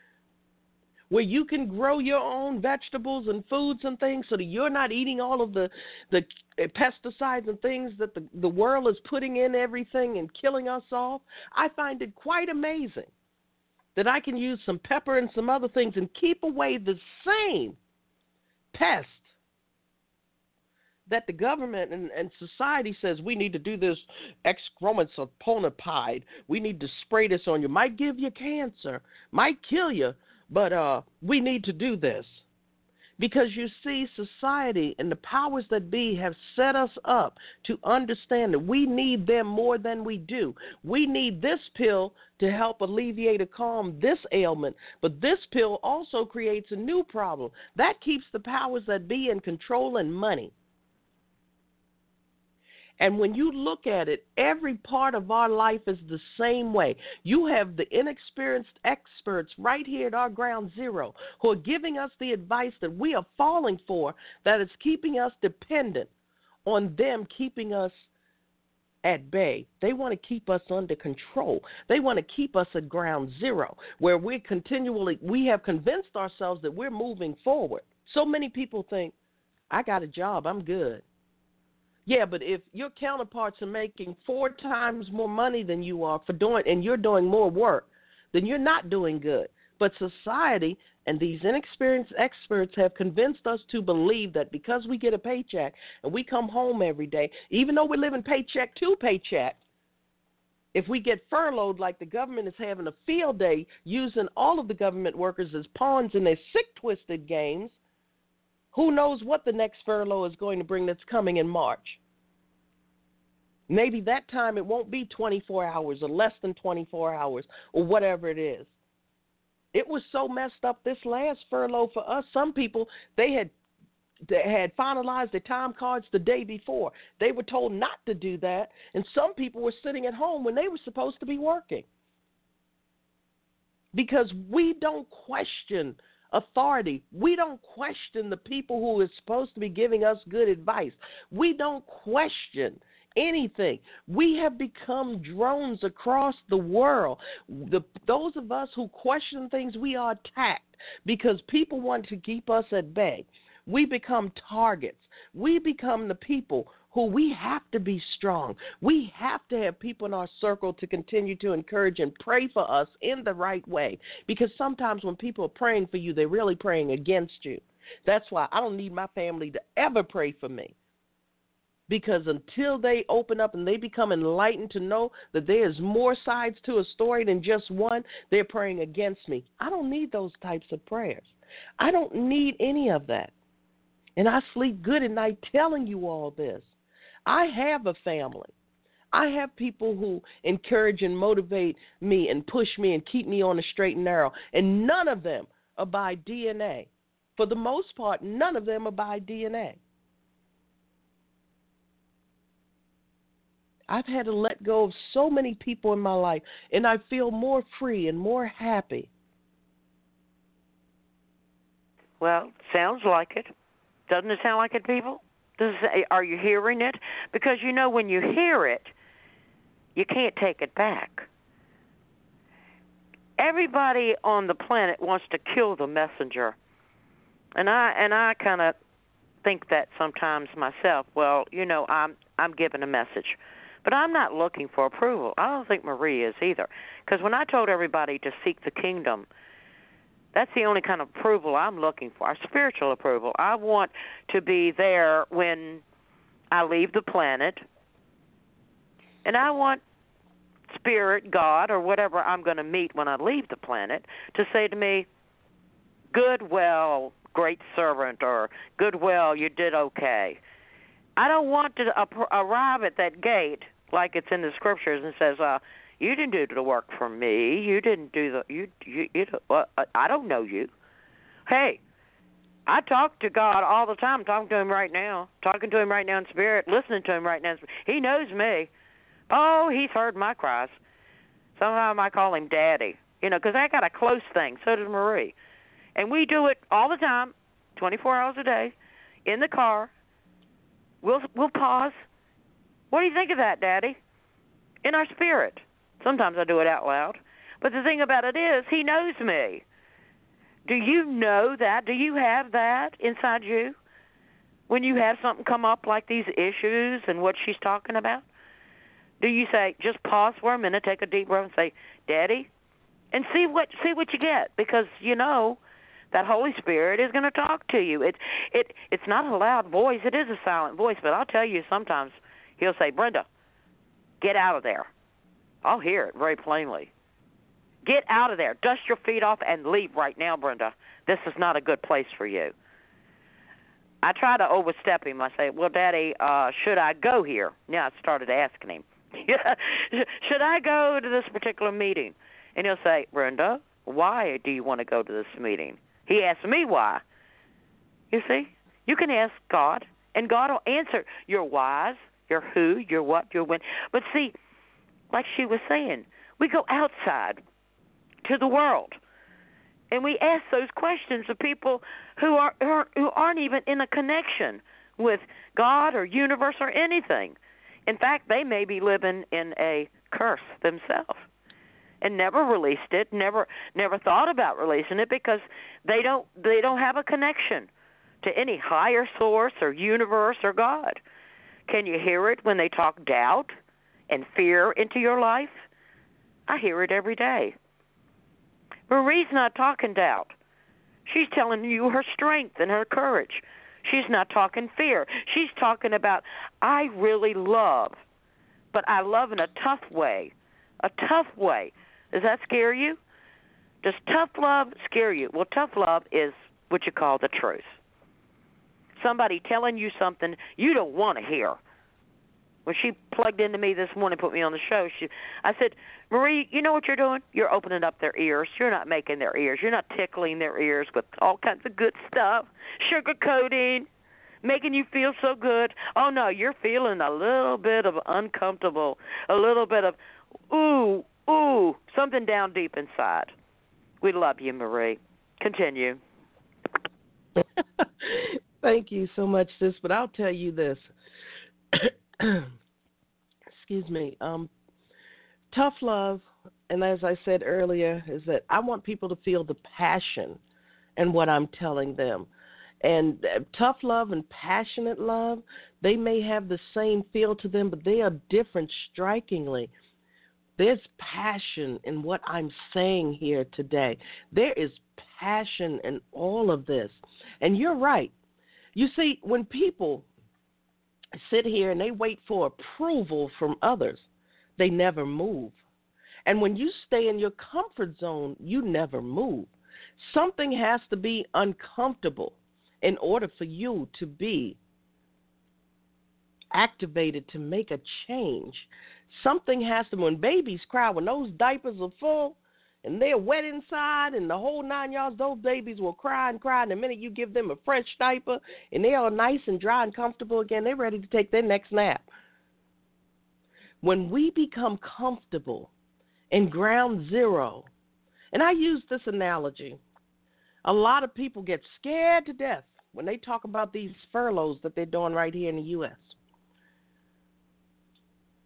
where you can grow your own vegetables and foods and things so that you're not eating all of the the pesticides and things that the the world is putting in everything and killing us off. I find it quite amazing that i can use some pepper and some other things and keep away the same pest that the government and, and society says we need to do this excrometzponapide, we need to spray this on you, might give you cancer, might kill you, but uh, we need to do this. Because you see, society and the powers that be have set us up to understand that we need them more than we do. We need this pill to help alleviate or calm this ailment, but this pill also creates a new problem. That keeps the powers that be in control and money. And when you look at it, every part of our life is the same way. You have the inexperienced experts right here at our ground zero who are giving us the advice that we are falling for that is keeping us dependent on them keeping us at bay. They want to keep us under control. They want to keep us at ground zero where we continually we have convinced ourselves that we're moving forward. So many people think I got a job, I'm good. Yeah, but if your counterparts are making four times more money than you are for doing, and you're doing more work, then you're not doing good. But society and these inexperienced experts have convinced us to believe that because we get a paycheck and we come home every day, even though we're living paycheck to paycheck, if we get furloughed like the government is having a field day using all of the government workers as pawns in their sick, twisted games, Who knows what the next furlough is going to bring that's coming in March? Maybe that time it won't be 24 hours or less than 24 hours or whatever it is. It was so messed up this last furlough for us. Some people they had they had finalized their time cards the day before. They were told not to do that, and some people were sitting at home when they were supposed to be working. Because we don't question authority. We don't question the people who are supposed to be giving us good advice. We don't question anything. We have become drones across the world. The, those of us who question things, we are attacked because people want to keep us at bay. We become targets. We become the people who we have to be strong. We have to have people in our circle to continue to encourage and pray for us in the right way. Because sometimes when people are praying for you, they're really praying against you. That's why I don't need my family to ever pray for me because until they open up and they become enlightened to know that there's more sides to a story than just one, they're praying against me. I don't need those types of prayers. I don't need any of that. And I sleep good at night telling you all this. I have a family. I have people who encourage and motivate me and push me and keep me on the straight and narrow, and none of them are by DNA. For the most part, none of them are by DNA. I've had to let go of so many people in my life, and I feel more free and more happy. Well, sounds like it. Doesn't it sound like it, people? Does it, eh, are you hearing it? Because you know when you hear it, you can't take it back. Everybody on the planet wants to kill the messenger, and I and I kind of think that sometimes myself. Well, you know, I'm I'm giving a message but I'm not looking for approval. I don't think Marie is either. Because when I told everybody to seek the kingdom, that's the only kind of approval I'm looking for, spiritual approval. I want to be there when I leave the planet. And I want spirit, God, or whatever I'm going to meet when I leave the planet to say to me, good, well, great servant, or good, well, you did okay. I don't want to arrive at that gate like it's in the scriptures and says, uh, "You didn't do the work for me. You didn't do the you you. you uh, I don't know you." Hey, I talk to God all the time. I'm talking to Him right now. Talking to Him right now in spirit. Listening to Him right now. He knows me. Oh, He's heard my cries. Sometimes I call Him Daddy. You know, because I got a close thing. So does Marie, and we do it all the time, 24 hours a day, in the car, We'll we'll pause. What do you think of that, Daddy? In our spirit. Sometimes I do it out loud. But the thing about it is, he knows me. Do you know that? Do you have that inside you? When you have something come up like these issues and what she's talking about? Do you say just pause for a minute, take a deep breath and say, "Daddy?" and see what see what you get because you know that Holy Spirit is going to talk to you. It it it's not a loud voice. It is a silent voice, but I'll tell you sometimes he'll say, "Brenda, get out of there." I'll hear it very plainly. Get out of there. Dust your feet off and leave right now, Brenda. This is not a good place for you. I try to overstep him. I say, "Well, Daddy, uh, should I go here?" Now I started asking him, [LAUGHS] "Should I go to this particular meeting?" And he'll say, "Brenda, why do you want to go to this meeting?" He asked me why. You see, you can ask God, and God will answer your whys, your who, your what, your when. But see, like she was saying, we go outside to the world, and we ask those questions of people who are who aren't even in a connection with God or universe or anything. In fact, they may be living in a curse themselves and never released it, never never thought about releasing it because they don't they don't have a connection to any higher source or universe or God. Can you hear it when they talk doubt and fear into your life? I hear it every day. Marie's not talking doubt. She's telling you her strength and her courage. She's not talking fear. She's talking about I really love, but I love in a tough way. A tough way does that scare you? Does tough love scare you? Well, tough love is what you call the truth. somebody telling you something you don't want to hear. When she plugged into me this morning, put me on the show, she, I said, Marie, you know what you're doing? You're opening up their ears. You're not making their ears. You're not tickling their ears with all kinds of good stuff, sugar coating, making you feel so good. Oh no, you're feeling a little bit of uncomfortable, a little bit of ooh, ooh, something down deep inside. We love you, Marie. Continue. [LAUGHS] Thank you so much, sis. But I'll tell you this. [CLEARS THROAT] Excuse me. Um, tough love, and as I said earlier, is that I want people to feel the passion in what I'm telling them. And uh, tough love and passionate love, they may have the same feel to them, but they are different strikingly. There's passion in what I'm saying here today. There is passion in all of this. And you're right. You see, when people sit here and they wait for approval from others, they never move. And when you stay in your comfort zone, you never move. Something has to be uncomfortable in order for you to be activated to make a change. Something has to, when babies cry, when those diapers are full and they're wet inside and the whole nine yards, those babies will cry and cry. And the minute you give them a fresh diaper and they are nice and dry and comfortable again, they're ready to take their next nap. When we become comfortable in ground zero, and I use this analogy a lot of people get scared to death when they talk about these furloughs that they're doing right here in the U.S.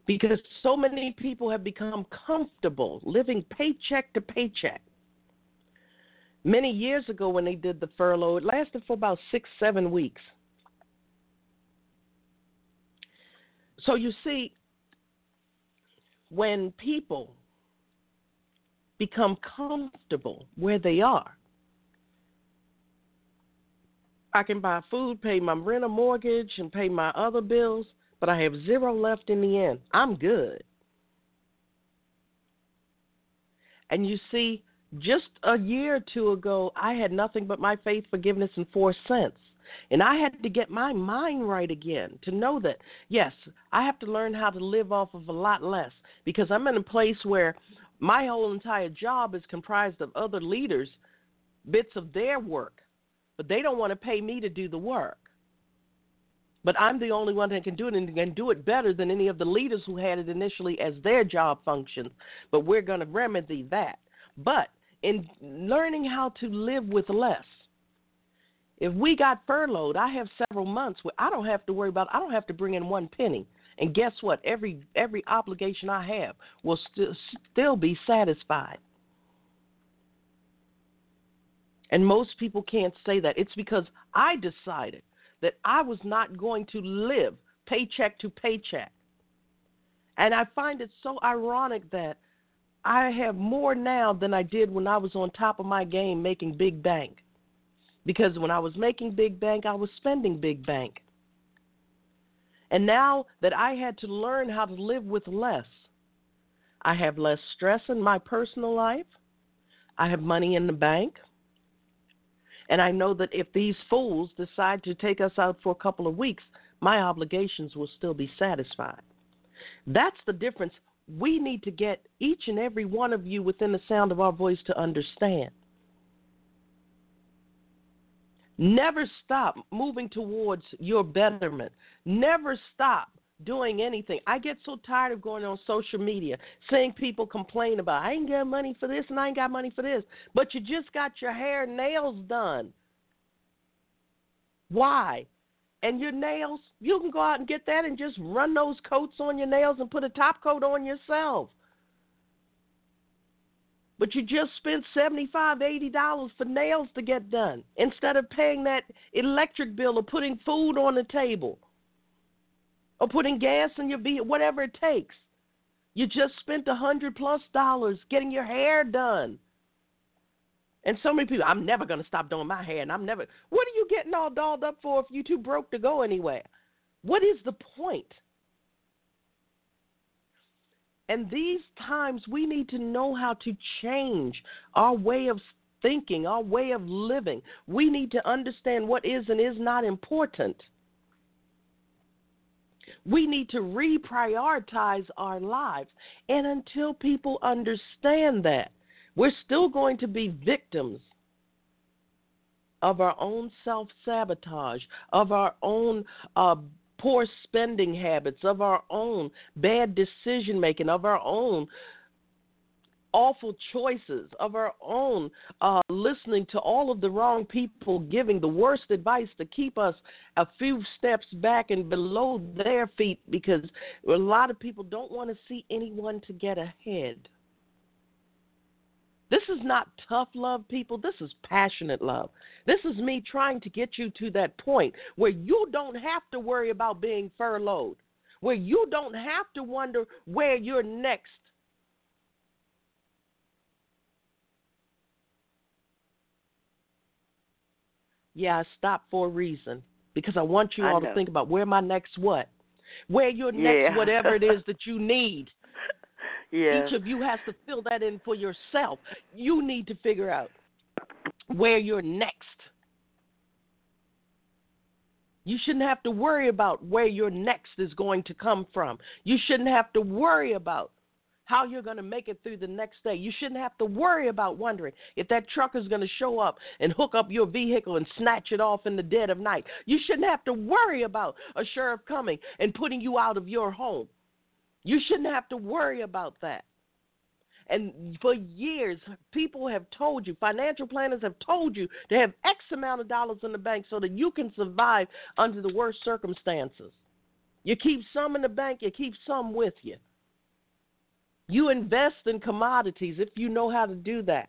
Because so many people have become comfortable living paycheck to paycheck. Many years ago, when they did the furlough, it lasted for about six, seven weeks. So you see, when people become comfortable where they are, I can buy food, pay my rent or mortgage, and pay my other bills, but I have zero left in the end. I'm good. And you see, just a year or two ago, I had nothing but my faith, forgiveness, and four cents. And I had to get my mind right again to know that, yes, I have to learn how to live off of a lot less because I'm in a place where my whole entire job is comprised of other leaders' bits of their work but they don't want to pay me to do the work. But I'm the only one that can do it and can do it better than any of the leaders who had it initially as their job functions. But we're going to remedy that. But in learning how to live with less, if we got furloughed, I have several months where I don't have to worry about. I don't have to bring in one penny. And guess what? Every every obligation I have will st- still be satisfied. And most people can't say that. It's because I decided that I was not going to live paycheck to paycheck. And I find it so ironic that I have more now than I did when I was on top of my game making big bank. Because when I was making big bank, I was spending big bank. And now that I had to learn how to live with less, I have less stress in my personal life. I have money in the bank. And I know that if these fools decide to take us out for a couple of weeks, my obligations will still be satisfied. That's the difference we need to get each and every one of you within the sound of our voice to understand. Never stop moving towards your betterment. Never stop doing anything. I get so tired of going on social media, seeing people complain about I ain't got money for this and I ain't got money for this, but you just got your hair nails done. Why? And your nails, you can go out and get that and just run those coats on your nails and put a top coat on yourself. But you just spent seventy-five, eighty dollars for nails to get done instead of paying that electric bill or putting food on the table or putting gas in your vehicle, whatever it takes. You just spent a hundred plus dollars getting your hair done. And so many people, I'm never going to stop doing my hair, and I'm never. What are you getting all dolled up for if you too broke to go anywhere? What is the point? And these times, we need to know how to change our way of thinking, our way of living. We need to understand what is and is not important. We need to reprioritize our lives. And until people understand that, we're still going to be victims of our own self sabotage, of our own uh, poor spending habits, of our own bad decision making, of our own awful choices, of our own uh, listening to all of the wrong people giving the worst advice to keep us a few steps back and below their feet because a lot of people don't want to see anyone to get ahead. This is not tough love, people. This is passionate love. This is me trying to get you to that point where you don't have to worry about being furloughed, where you don't have to wonder where you're next. Yeah, I stopped for a reason because I want you all to think about where my next what, where your next yeah. whatever it is [LAUGHS] that you need. Yeah. Each of you has to fill that in for yourself. You need to figure out where you're next. You shouldn't have to worry about where your next is going to come from. You shouldn't have to worry about how you're going to make it through the next day. You shouldn't have to worry about wondering if that truck is going to show up and hook up your vehicle and snatch it off in the dead of night. You shouldn't have to worry about a sheriff coming and putting you out of your home. You shouldn't have to worry about that. And for years, people have told you, financial planners have told you to have X amount of dollars in the bank so that you can survive under the worst circumstances. You keep some in the bank, you keep some with you. You invest in commodities if you know how to do that.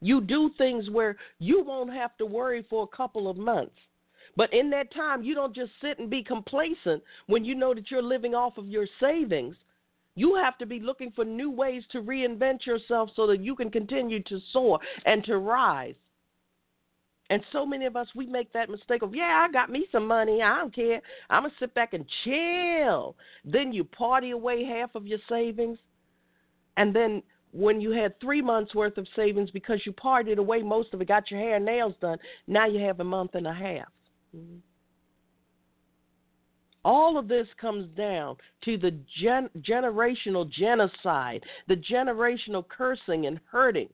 You do things where you won't have to worry for a couple of months. But in that time, you don't just sit and be complacent when you know that you're living off of your savings. You have to be looking for new ways to reinvent yourself so that you can continue to soar and to rise. And so many of us, we make that mistake of, yeah, I got me some money. I don't care. I'm going to sit back and chill. Then you party away half of your savings. And then when you had three months worth of savings because you partied away most of it, got your hair and nails done, now you have a month and a half. Mm-hmm. All of this comes down to the gen- generational genocide, the generational cursing and hurting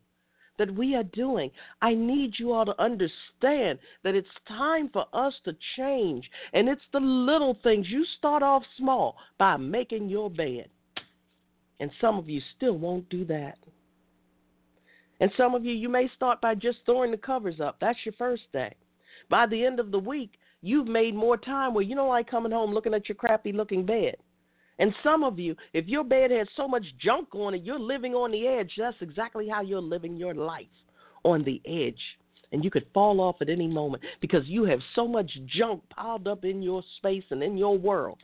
that we are doing. I need you all to understand that it's time for us to change. And it's the little things. You start off small by making your bed. And some of you still won't do that. And some of you, you may start by just throwing the covers up. That's your first day. By the end of the week, you've made more time where you don't like coming home looking at your crappy looking bed. And some of you, if your bed has so much junk on it, you're living on the edge. That's exactly how you're living your life on the edge. And you could fall off at any moment because you have so much junk piled up in your space and in your world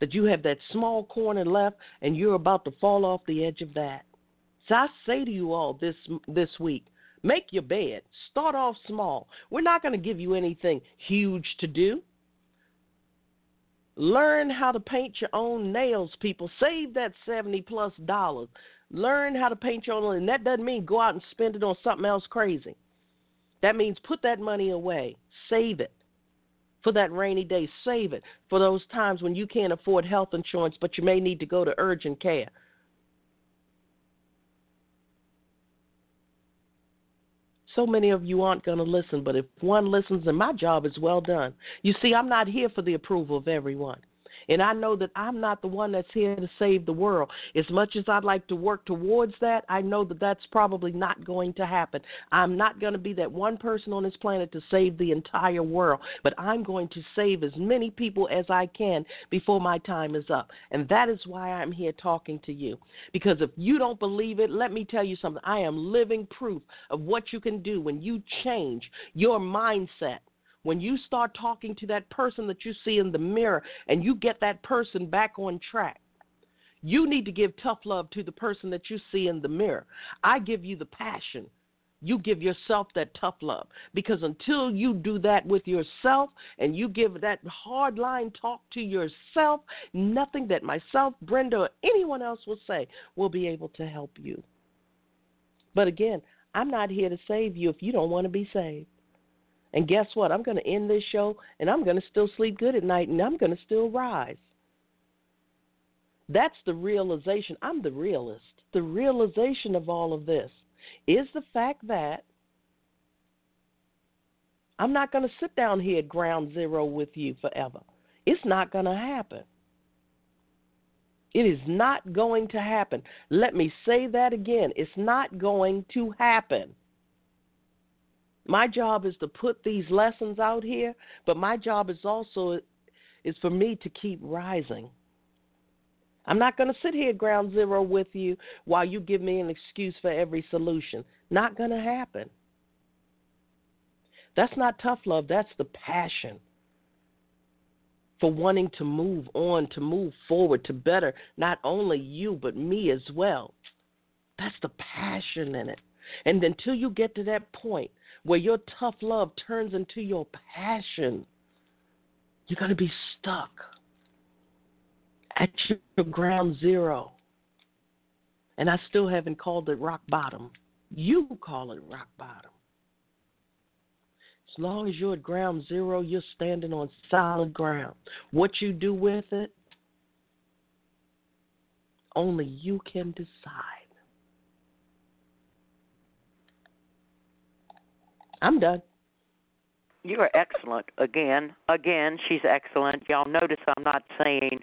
that you have that small corner left and you're about to fall off the edge of that. So I say to you all this this week, Make your bed. Start off small. We're not going to give you anything huge to do. Learn how to paint your own nails, people. Save that 70 plus dollars. Learn how to paint your own, and that doesn't mean go out and spend it on something else crazy. That means put that money away. Save it for that rainy day. Save it for those times when you can't afford health insurance, but you may need to go to urgent care. So many of you aren't going to listen, but if one listens, then my job is well done. You see, I'm not here for the approval of everyone. And I know that I'm not the one that's here to save the world. As much as I'd like to work towards that, I know that that's probably not going to happen. I'm not going to be that one person on this planet to save the entire world, but I'm going to save as many people as I can before my time is up. And that is why I'm here talking to you. Because if you don't believe it, let me tell you something. I am living proof of what you can do when you change your mindset when you start talking to that person that you see in the mirror and you get that person back on track, you need to give tough love to the person that you see in the mirror. I give you the passion. You give yourself that tough love. Because until you do that with yourself and you give that hard line talk to yourself, nothing that myself, Brenda, or anyone else will say will be able to help you. But again, I'm not here to save you if you don't want to be saved. And guess what? I'm going to end this show and I'm going to still sleep good at night and I'm going to still rise. That's the realization. I'm the realist. The realization of all of this is the fact that I'm not going to sit down here at ground zero with you forever. It's not going to happen. It is not going to happen. Let me say that again. It's not going to happen. My job is to put these lessons out here, but my job is also is for me to keep rising. I'm not going to sit here ground zero with you while you give me an excuse for every solution. Not going to happen. That's not tough love, that's the passion for wanting to move on, to move forward, to better not only you, but me as well. That's the passion in it. And until you get to that point where your tough love turns into your passion, you're going to be stuck at your ground zero. And I still haven't called it rock bottom. You call it rock bottom. As long as you're at ground zero, you're standing on solid ground. What you do with it, only you can decide. I'm done. You are excellent. Again, again, she's excellent. Y'all notice I'm not saying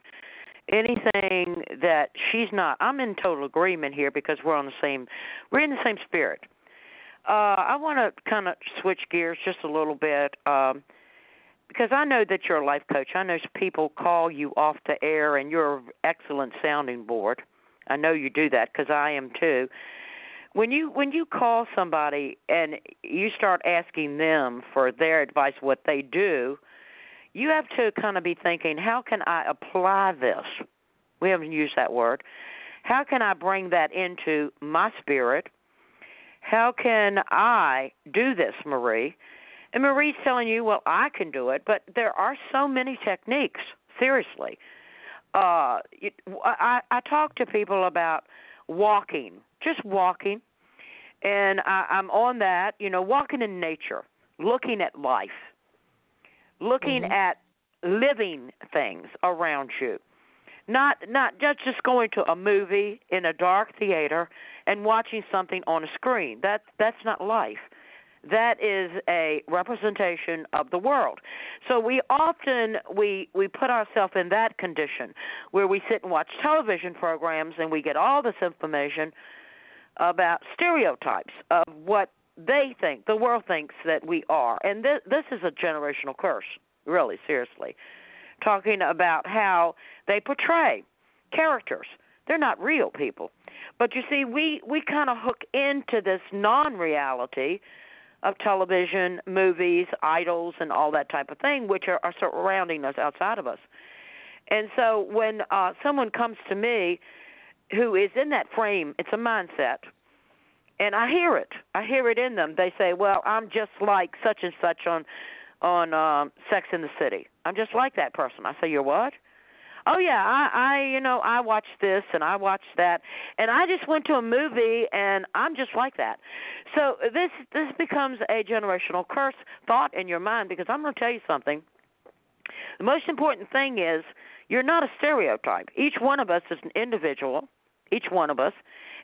anything that she's not. I'm in total agreement here because we're on the same. We're in the same spirit. Uh, I want to kind of switch gears just a little bit um, because I know that you're a life coach. I know people call you off the air, and you're an excellent sounding board. I know you do that because I am too. When you when you call somebody and you start asking them for their advice, what they do, you have to kind of be thinking, how can I apply this? We haven't used that word. How can I bring that into my spirit? How can I do this, Marie? And Marie's telling you, well, I can do it, but there are so many techniques. Seriously, uh, I, I talk to people about walking, just walking, and I, I'm on that. You know, walking in nature, looking at life looking mm-hmm. at living things around you not not just just going to a movie in a dark theater and watching something on a screen that that's not life that is a representation of the world so we often we we put ourselves in that condition where we sit and watch television programs and we get all this information about stereotypes of what they think, the world thinks that we are. And this, this is a generational curse, really, seriously. Talking about how they portray characters. They're not real people. But you see, we, we kind of hook into this non reality of television, movies, idols, and all that type of thing, which are, are surrounding us outside of us. And so when uh, someone comes to me who is in that frame, it's a mindset and I hear it. I hear it in them. They say, "Well, I'm just like such and such on on um Sex in the City. I'm just like that person." I say, "You're what?" Oh yeah, I I you know, I watched this and I watched that and I just went to a movie and I'm just like that. So this this becomes a generational curse thought in your mind because I'm going to tell you something. The most important thing is you're not a stereotype. Each one of us is an individual, each one of us,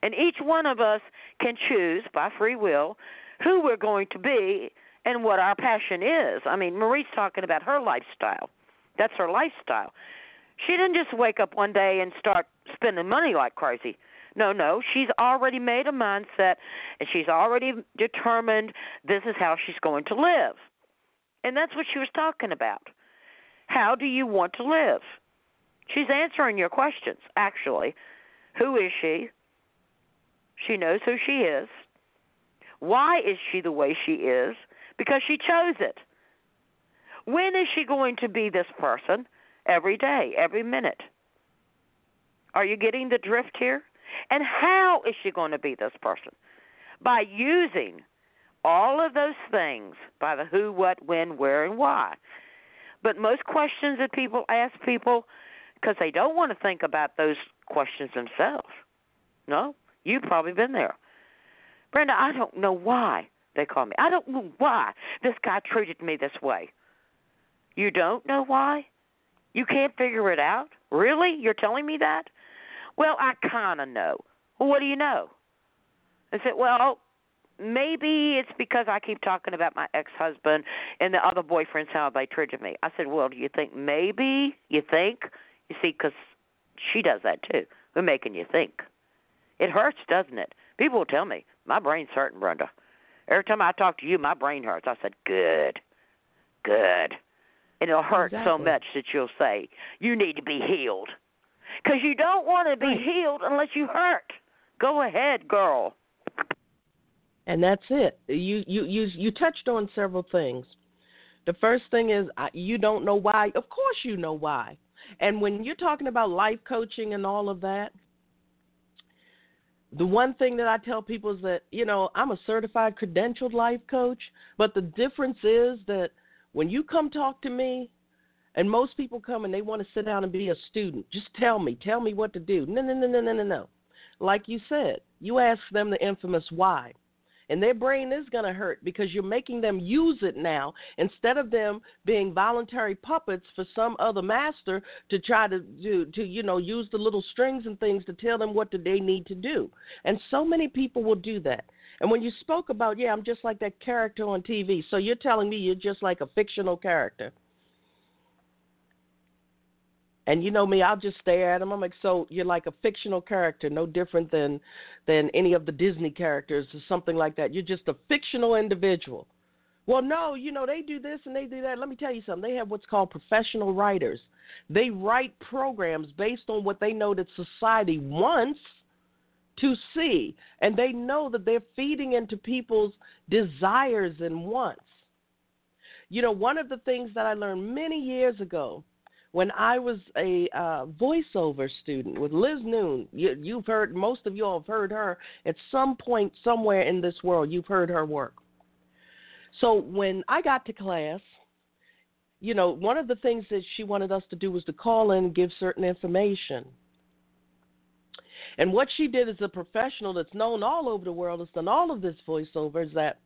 and each one of us can choose by free will who we're going to be and what our passion is. I mean, Marie's talking about her lifestyle. That's her lifestyle. She didn't just wake up one day and start spending money like crazy. No, no, she's already made a mindset and she's already determined this is how she's going to live. And that's what she was talking about. How do you want to live? She's answering your questions, actually. Who is she? She knows who she is. Why is she the way she is? Because she chose it. When is she going to be this person? Every day, every minute. Are you getting the drift here? And how is she going to be this person? By using all of those things by the who, what, when, where, and why. But most questions that people ask people, because they don't want to think about those questions themselves. No, You've probably been there. Brenda, I don't know why they call me. I don't know why this guy treated me this way. You don't know why? You can't figure it out? Really? You're telling me that? Well, I kind of know. Well, what do you know? I said, well, maybe it's because I keep talking about my ex-husband and the other boyfriends how they treated me. I said, well, do you think maybe? You think? You see, because she does that too. We're making you think. It hurts, doesn't it? People will tell me my brain's hurting, Brenda. Every time I talk to you, my brain hurts. I said, good, good. And it'll hurt exactly. so much that you'll say, you need to be healed. Because you don't want to be right. healed unless you hurt. Go ahead, girl. And that's it. You you you you touched on several things. The first thing is you don't know why. Of course you know why. And when you're talking about life coaching and all of that, the one thing that I tell people is that, you know, I'm a certified credentialed life coach, but the difference is that when you come talk to me, and most people come and they want to sit down and be a student, just tell me, tell me what to do. No, no, no, no, no, no, no. Like you said, you ask them the infamous why and their brain is going to hurt because you're making them use it now instead of them being voluntary puppets for some other master to try to do to you know use the little strings and things to tell them what do they need to do. And so many people will do that. And when you spoke about yeah i'm just like that character on tv so you're telling me you're just like a fictional character and you know me, I'll just stare at him. I'm like, so you're like a fictional character, no different than than any of the Disney characters or something like that. You're just a fictional individual. Well, no, you know they do this and they do that. Let me tell you something. They have what's called professional writers. They write programs based on what they know that society wants to see, and they know that they're feeding into people's desires and wants. You know, one of the things that I learned many years ago when I was a uh, voiceover student with Liz Noon. You, you've heard, most of you all have heard her at some point somewhere in this world. You've heard her work. So when I got to class, you know, one of the things that she wanted us to do was to call in and give certain information. And what she did as a professional that's known all over the world, has done all of this voiceover, is that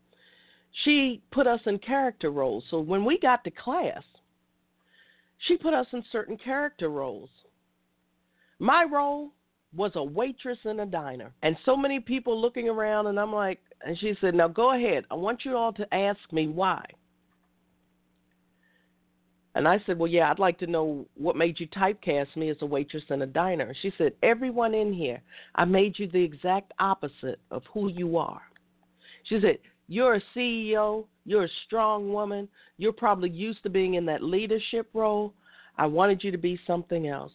she put us in character roles. So when we got to class, she put us in certain character roles. My role was a waitress in a diner, and so many people looking around, and I'm like, and she said, Now go ahead. I want you all to ask me why. And I said, Well, yeah, I'd like to know what made you typecast me as a waitress in a diner. She said, Everyone in here, I made you the exact opposite of who you are. She said, You're a CEO, you're a strong woman. You're probably used to being in that leadership role. I wanted you to be something else.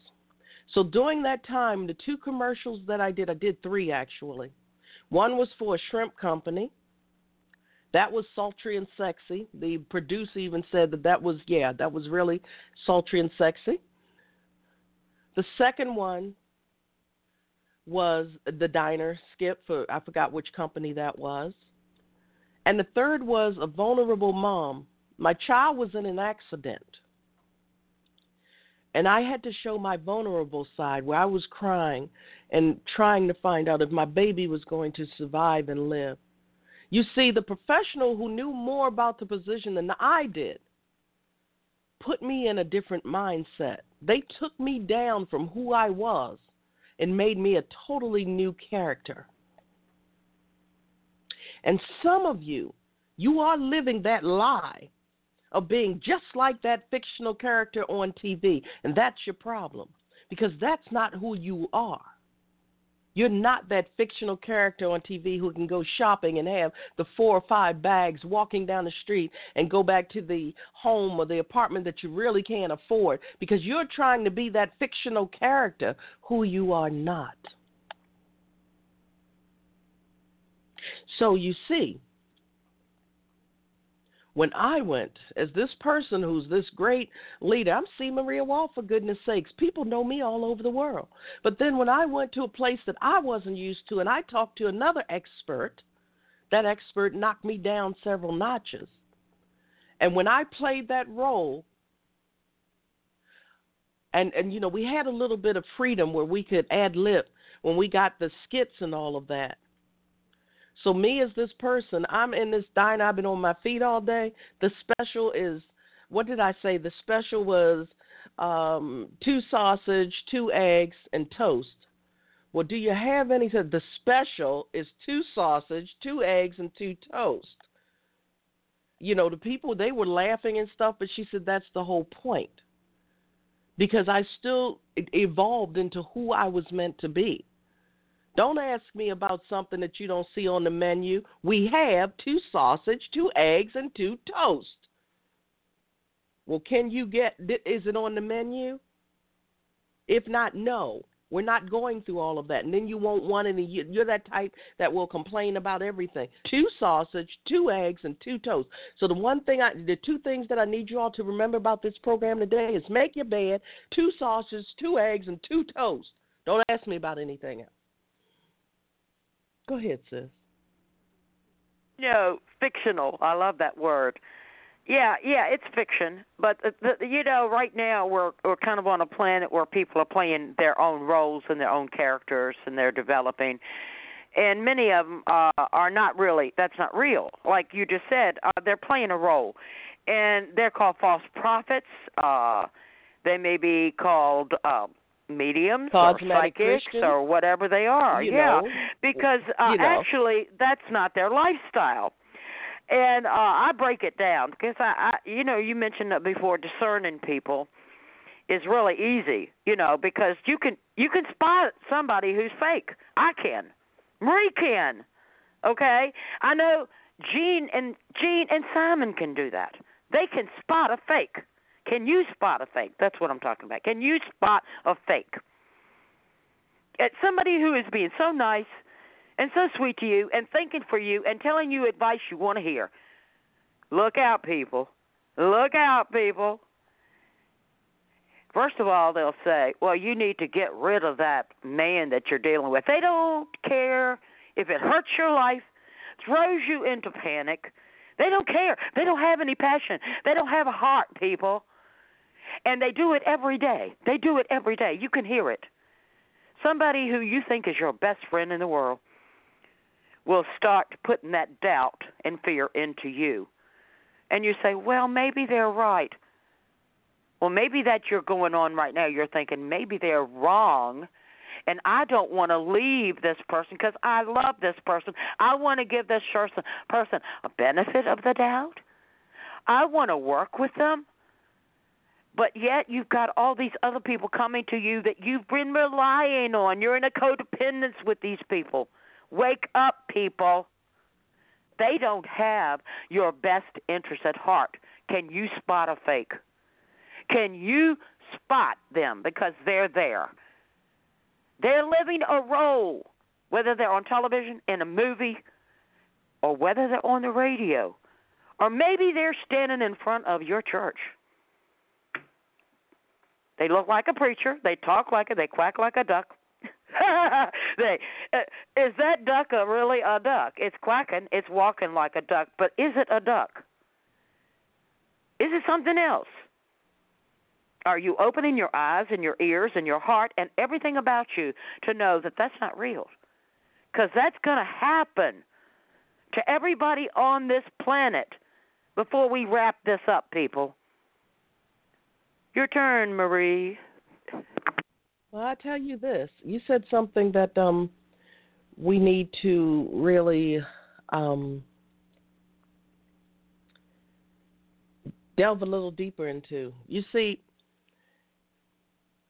So during that time, the two commercials that I did, I did three actually. One was for a shrimp company. That was sultry and sexy. The producer even said that that was, yeah, that was really sultry and sexy. The second one was the diner skip for, I forgot which company that was. And the third was a vulnerable mom. My child was in an accident. And I had to show my vulnerable side where I was crying and trying to find out if my baby was going to survive and live. You see, the professional who knew more about the position than I did put me in a different mindset. They took me down from who I was and made me a totally new character. And some of you, you are living that lie of being just like that fictional character on TV. And that's your problem because that's not who you are. You're not that fictional character on TV who can go shopping and have the four or five bags walking down the street and go back to the home or the apartment that you really can't afford because you're trying to be that fictional character who you are not. So you see, when I went as this person who's this great leader, I'm C. Maria Wall for goodness sakes. People know me all over the world. But then when I went to a place that I wasn't used to and I talked to another expert, that expert knocked me down several notches. And when I played that role, and and you know, we had a little bit of freedom where we could ad lib when we got the skits and all of that. So me as this person, I'm in this diner. I've been on my feet all day. The special is what did I say? The special was um, two sausage, two eggs, and toast. Well, do you have any? Said the special is two sausage, two eggs, and two toast. You know, the people they were laughing and stuff, but she said that's the whole point because I still evolved into who I was meant to be. Don't ask me about something that you don't see on the menu. We have two sausage, two eggs, and two toast. Well, can you get, is it on the menu? If not, no. We're not going through all of that. And then you won't want any, you're that type that will complain about everything. Two sausage, two eggs, and two toast. So the one thing I, the two things that I need you all to remember about this program today is make your bed, two sausages, two eggs, and two toast. Don't ask me about anything else. Go ahead, sis. No, fictional. I love that word. Yeah, yeah, it's fiction, but the, you know, right now we're we're kind of on a planet where people are playing their own roles and their own characters, and they're developing, and many of them uh, are not really. That's not real. Like you just said, uh, they're playing a role, and they're called false prophets. Uh, they may be called uh, mediums or psychics or whatever they are. You yeah, know, because uh, you know. actually that's not their lifestyle. And uh, I break it down because I, I, you know, you mentioned that before. Discerning people is really easy, you know, because you can you can spot somebody who's fake. I can, Marie can, okay. I know Gene and Gene and Simon can do that. They can spot a fake. Can you spot a fake? That's what I'm talking about. Can you spot a fake? It's somebody who is being so nice and so sweet to you and thinking for you and telling you advice you want to hear. Look out, people. Look out, people. First of all, they'll say, well, you need to get rid of that man that you're dealing with. They don't care if it hurts your life, throws you into panic. They don't care. They don't have any passion. They don't have a heart, people. And they do it every day. They do it every day. You can hear it. Somebody who you think is your best friend in the world will start putting that doubt and fear into you. And you say, well, maybe they're right. Well, maybe that you're going on right now. You're thinking maybe they're wrong, and I don't want to leave this person because I love this person. I want to give this person a benefit of the doubt. I want to work with them. But yet you've got all these other people coming to you that you've been relying on. You're in a codependence with these people. Wake up, people. They don't have your best interest at heart. Can you spot a fake? Can you spot them because they're there? They're living a role, whether they're on television, in a movie, or whether they're on the radio, or maybe they're standing in front of your church. They look like a preacher. They talk like it. They quack like a duck. [LAUGHS] they uh, is that duck a really a duck? It's quacking, it's walking like a duck, but is it a duck? Is it something else? Are you opening your eyes and your ears and your heart and everything about you to know that that's not real? Because that's going to happen to everybody on this planet before we wrap this up, people. Your turn, Marie. Well, I tell you this. You said something that um we need to really um delve a little deeper into. You see,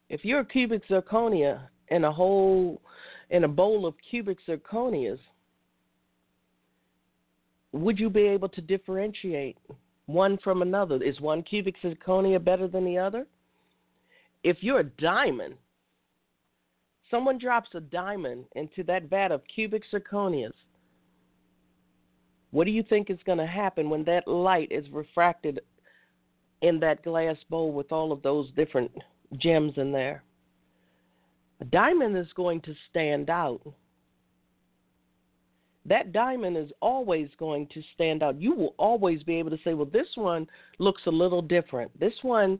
if you're a cubic zirconia in a whole in a bowl of cubic zirconias, would you be able to differentiate one from another? Is one cubic zirconia better than the other? If you're a diamond someone drops a diamond into that vat of cubic zirconias, what do you think is going to happen when that light is refracted in that glass bowl with all of those different gems in there? A diamond is going to stand out. That diamond is always going to stand out. You will always be able to say, well, this one looks a little different. This one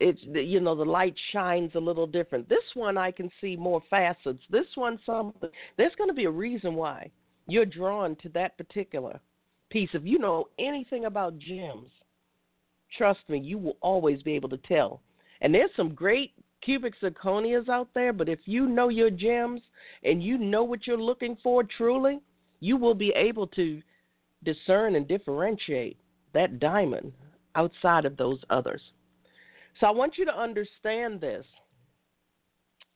it's you know the light shines a little different. This one I can see more facets. This one something. There's going to be a reason why. you're drawn to that particular piece. If you know anything about gems, trust me, you will always be able to tell. And there's some great cubic zirconias out there, but if you know your gems and you know what you're looking for truly, you will be able to discern and differentiate that diamond outside of those others. So I want you to understand this.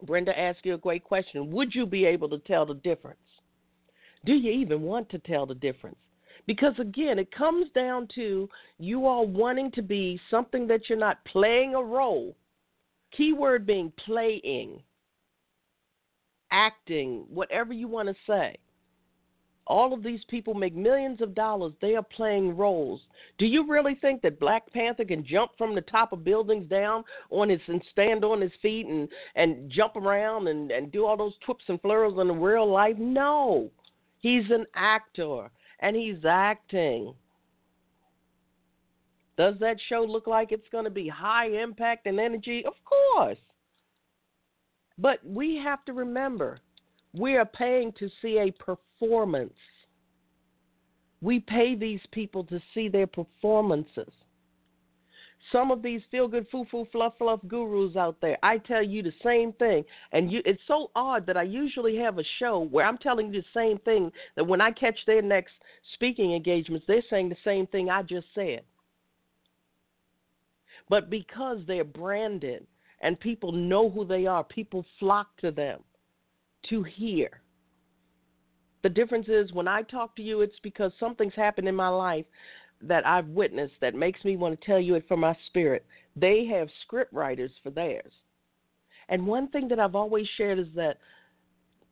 Brenda asked you a great question. Would you be able to tell the difference? Do you even want to tell the difference? Because again, it comes down to you all wanting to be something that you're not playing a role. Keyword being playing, acting, whatever you want to say. All of these people make millions of dollars. They are playing roles. Do you really think that Black Panther can jump from the top of buildings down on his and stand on his feet and and jump around and and do all those twips and flurries in real life? No. He's an actor and he's acting. Does that show look like it's going to be high impact and energy? Of course. But we have to remember we are paying to see a performance. We pay these people to see their performances. Some of these feel good foo foo fluff fluff gurus out there, I tell you the same thing. And you, it's so odd that I usually have a show where I'm telling you the same thing that when I catch their next speaking engagements, they're saying the same thing I just said. But because they're branded and people know who they are, people flock to them to hear. The difference is when I talk to you, it's because something's happened in my life that I've witnessed that makes me want to tell you it from my spirit. They have script writers for theirs. And one thing that I've always shared is that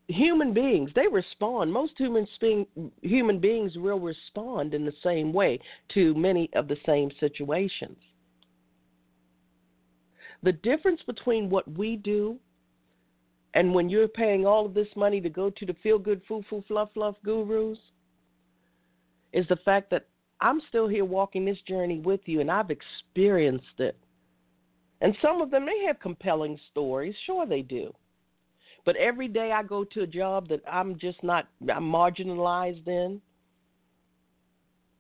human beings, they respond. Most human, being, human beings will respond in the same way to many of the same situations. The difference between what we do and when you're paying all of this money to go to the feel good, foo foo, fluff, fluff gurus is the fact that I'm still here walking this journey with you, and I've experienced it. And some of them may have compelling stories, sure they do. But every day I go to a job that I'm just not I'm marginalized in.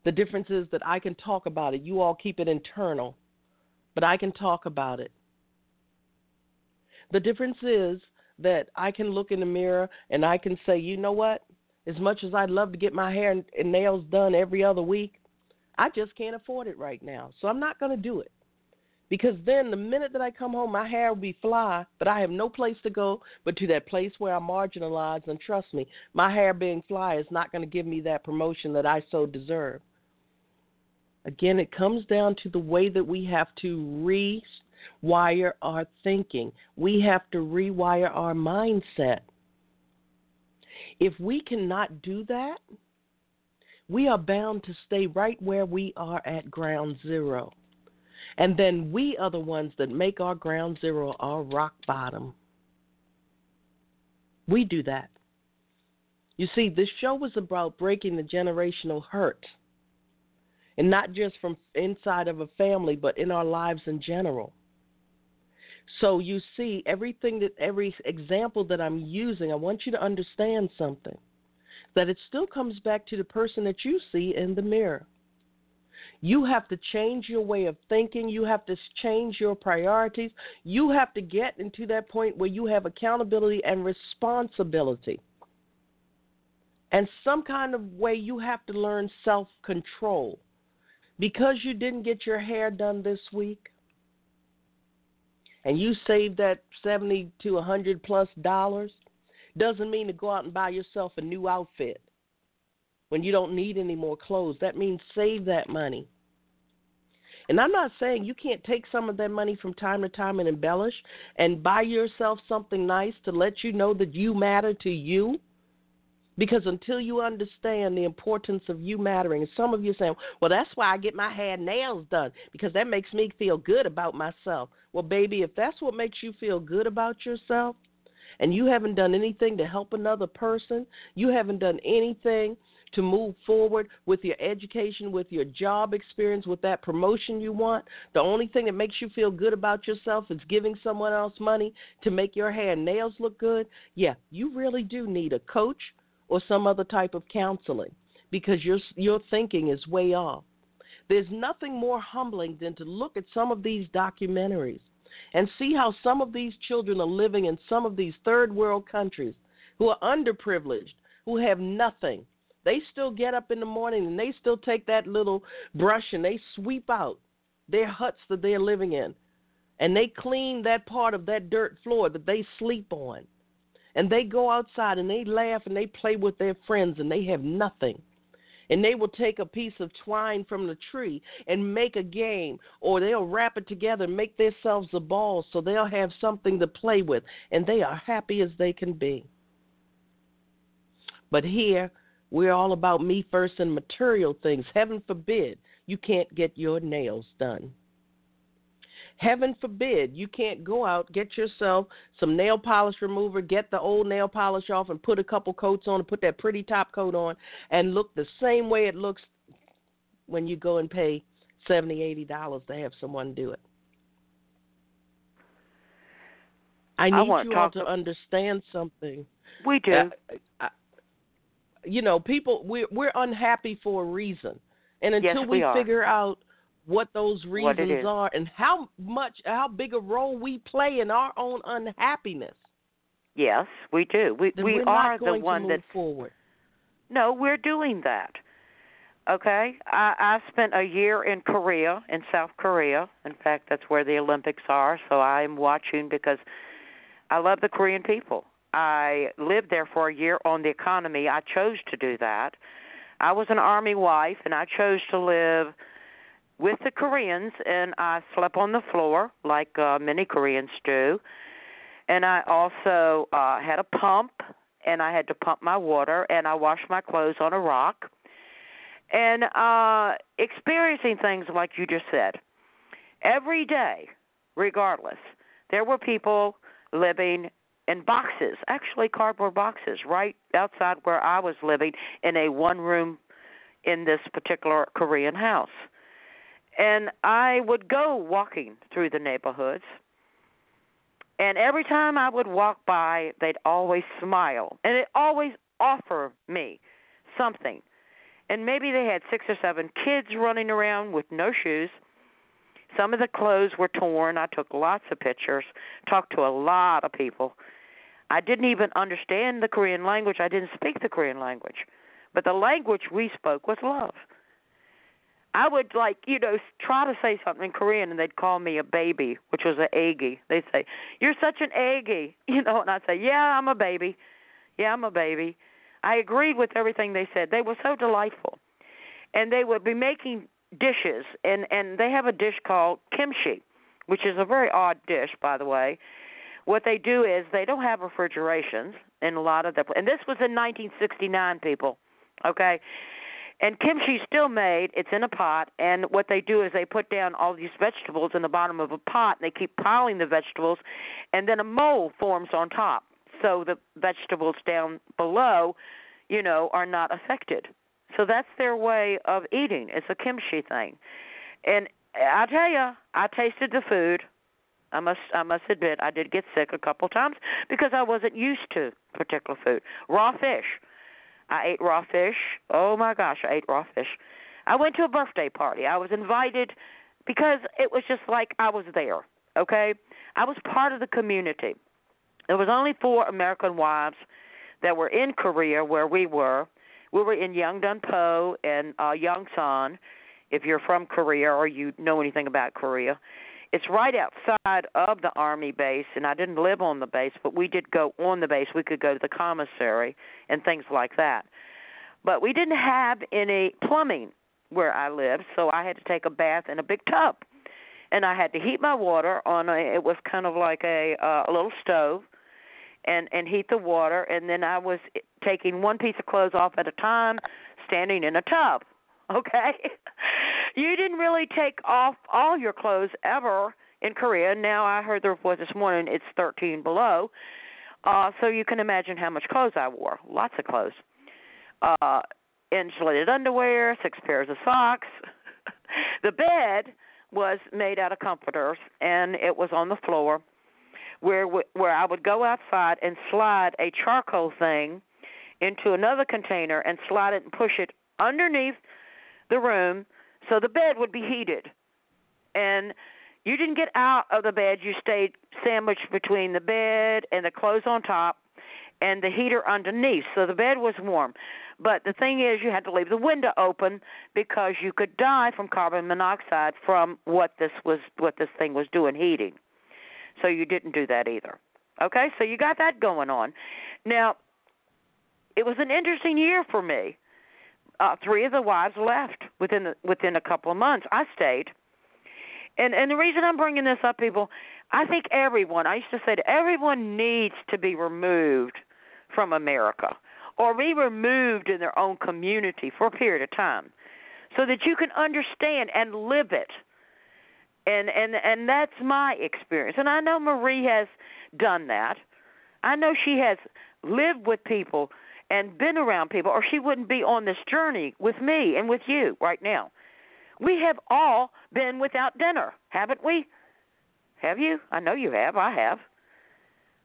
The difference is that I can talk about it. You all keep it internal, but I can talk about it. The difference is that I can look in the mirror and I can say, you know what? As much as I'd love to get my hair and nails done every other week, I just can't afford it right now. So I'm not going to do it. Because then the minute that I come home, my hair will be fly, but I have no place to go but to that place where I'm marginalized. And trust me, my hair being fly is not going to give me that promotion that I so deserve. Again, it comes down to the way that we have to rewire our thinking. We have to rewire our mindset. If we cannot do that, we are bound to stay right where we are at ground zero. And then we are the ones that make our ground zero our rock bottom. We do that. You see, this show was about breaking the generational hurt. And not just from inside of a family, but in our lives in general. So you see, everything that every example that I'm using, I want you to understand something that it still comes back to the person that you see in the mirror. You have to change your way of thinking. You have to change your priorities. You have to get into that point where you have accountability and responsibility. And some kind of way you have to learn self control. Because you didn't get your hair done this week and you save that 70 to a 100 plus dollars, doesn't mean to go out and buy yourself a new outfit when you don't need any more clothes. That means save that money. And I'm not saying you can't take some of that money from time to time and embellish and buy yourself something nice to let you know that you matter to you. Because until you understand the importance of you mattering, and some of you saying, well, that's why I get my hair nails done, because that makes me feel good about myself. Well, baby, if that's what makes you feel good about yourself, and you haven't done anything to help another person, you haven't done anything to move forward with your education, with your job experience, with that promotion you want, the only thing that makes you feel good about yourself is giving someone else money to make your hair and nails look good, yeah, you really do need a coach or some other type of counseling because your your thinking is way off. There's nothing more humbling than to look at some of these documentaries and see how some of these children are living in some of these third world countries who are underprivileged, who have nothing. They still get up in the morning and they still take that little brush and they sweep out their huts that they're living in. And they clean that part of that dirt floor that they sleep on. And they go outside and they laugh and they play with their friends and they have nothing and they will take a piece of twine from the tree and make a game, or they'll wrap it together and make themselves a ball so they'll have something to play with, and they are happy as they can be. But here, we're all about me first and material things. Heaven forbid you can't get your nails done. Heaven forbid you can't go out, get yourself some nail polish remover, get the old nail polish off, and put a couple coats on and put that pretty top coat on and look the same way it looks when you go and pay seventy, eighty dollars to have someone do it. I need I you all to understand something. We do. Uh, you know, people we're we're unhappy for a reason, and until yes, we, we figure out what those reasons what are and how much how big a role we play in our own unhappiness. Yes, we do. We then we are the one that forward. No, we're doing that. Okay, I, I spent a year in Korea, in South Korea. In fact, that's where the Olympics are. So I'm watching because I love the Korean people. I lived there for a year on the economy. I chose to do that. I was an army wife, and I chose to live with the Koreans, and I slept on the floor like uh, many Koreans do. And I also uh, had a pump, and I had to pump my water, and I washed my clothes on a rock. And uh, experiencing things like you just said, every day, regardless, there were people living in boxes, actually cardboard boxes, right outside where I was living in a one room in this particular Korean house and I would go walking through the neighborhoods. And every time I would walk by, they'd always smile, and it always offer me something. And maybe they had six or seven kids running around with no shoes. Some of the clothes were torn. I took lots of pictures, talked to a lot of people. I didn't even understand the Korean language. I didn't speak the Korean language. But the language we spoke was love. I would like, you know, try to say something in Korean and they'd call me a baby, which was an eggy. They'd say, You're such an eggy [LAUGHS] you know, and I'd say, Yeah, I'm a baby. Yeah, I'm a baby. I agreed with everything they said. They were so delightful. And they would be making dishes and and they have a dish called kimchi, which is a very odd dish, by the way. What they do is they don't have refrigerations in a lot of the and this was in 1969 people. Okay? And kimchi's still made. It's in a pot, and what they do is they put down all these vegetables in the bottom of a pot, and they keep piling the vegetables, and then a mold forms on top, so the vegetables down below, you know, are not affected. So that's their way of eating. It's a kimchi thing, and I tell you, I tasted the food. I must I must admit I did get sick a couple times because I wasn't used to particular food. Raw fish. I ate raw fish. Oh my gosh, I ate raw fish. I went to a birthday party. I was invited because it was just like I was there. Okay? I was part of the community. There was only four American wives that were in Korea where we were. We were in Yeongdeungpo and uh Yongsan. If you're from Korea or you know anything about Korea, it's right outside of the army base, and I didn't live on the base, but we did go on the base. We could go to the commissary and things like that. But we didn't have any plumbing where I lived, so I had to take a bath in a big tub. And I had to heat my water on a it was kind of like a uh, a little stove and and heat the water and then I was taking one piece of clothes off at a time standing in a tub. [LAUGHS] Okay? You didn't really take off all your clothes ever in Korea. Now I heard the report this morning it's 13 below. Uh so you can imagine how much clothes I wore. Lots of clothes. Uh insulated underwear, six pairs of socks. [LAUGHS] the bed was made out of comforters and it was on the floor where where I would go outside and slide a charcoal thing into another container and slide it and push it underneath the room so the bed would be heated. And you didn't get out of the bed, you stayed sandwiched between the bed and the clothes on top and the heater underneath. So the bed was warm. But the thing is, you had to leave the window open because you could die from carbon monoxide from what this was, what this thing was doing, heating. So you didn't do that either. Okay, so you got that going on. Now, it was an interesting year for me. Uh, three of the wives left within the, within a couple of months. I stayed, and and the reason I'm bringing this up, people, I think everyone. I used to say that everyone needs to be removed from America or be removed in their own community for a period of time so that you can understand and live it and and and that's my experience and i know marie has done that i know she has lived with people and been around people or she wouldn't be on this journey with me and with you right now we have all been without dinner haven't we have you i know you have i have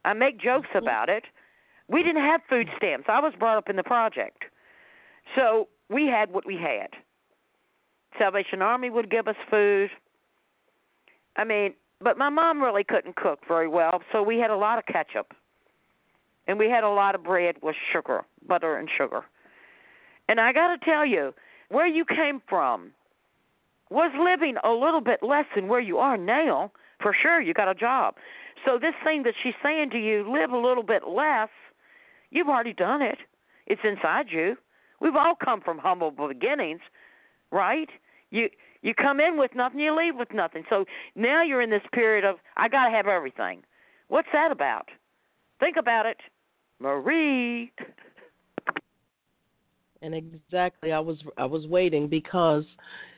i make jokes mm-hmm. about it we didn't have food stamps. I was brought up in the project. So we had what we had. Salvation Army would give us food. I mean, but my mom really couldn't cook very well, so we had a lot of ketchup. And we had a lot of bread with sugar, butter and sugar. And I got to tell you, where you came from was living a little bit less than where you are now. For sure, you got a job. So this thing that she's saying to you, live a little bit less, You've already done it. It's inside you. We've all come from humble beginnings, right? You you come in with nothing, you leave with nothing. So now you're in this period of I got to have everything. What's that about? Think about it, Marie. And exactly, I was I was waiting because,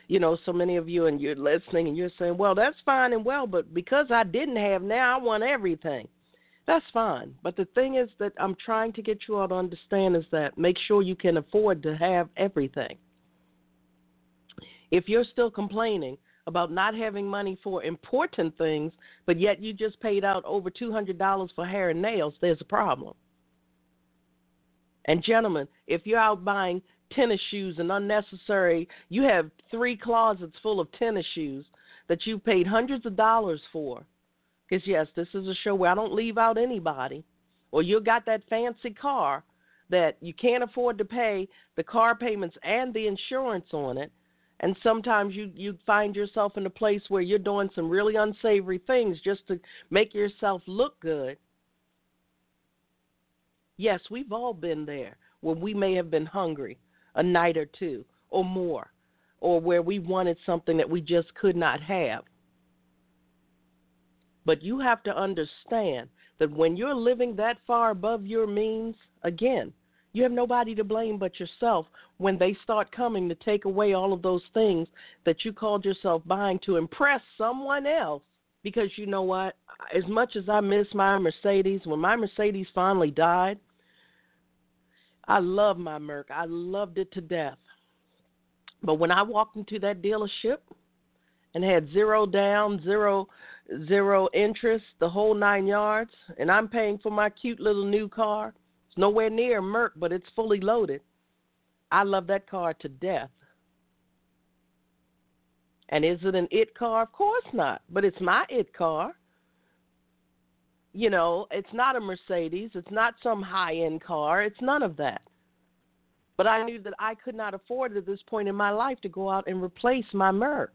you know, so many of you and you're listening and you're saying, well, that's fine and well, but because I didn't have now, I want everything. That's fine. But the thing is that I'm trying to get you all to understand is that make sure you can afford to have everything. If you're still complaining about not having money for important things, but yet you just paid out over $200 for hair and nails, there's a problem. And gentlemen, if you're out buying tennis shoes and unnecessary, you have three closets full of tennis shoes that you paid hundreds of dollars for because, yes, this is a show where I don't leave out anybody. Or you got that fancy car that you can't afford to pay the car payments and the insurance on it. And sometimes you you find yourself in a place where you're doing some really unsavory things just to make yourself look good. Yes, we've all been there where we may have been hungry a night or two or more, or where we wanted something that we just could not have. But you have to understand that when you're living that far above your means, again, you have nobody to blame but yourself when they start coming to take away all of those things that you called yourself buying to impress someone else. Because you know what? As much as I miss my Mercedes, when my Mercedes finally died, I love my Merc. I loved it to death. But when I walked into that dealership and had zero down, zero zero interest, the whole nine yards, and I'm paying for my cute little new car. It's nowhere near Merc, but it's fully loaded. I love that car to death. And is it an it car? Of course not, but it's my it car. You know, it's not a Mercedes, it's not some high end car, it's none of that. But I knew that I could not afford at this point in my life to go out and replace my Merc.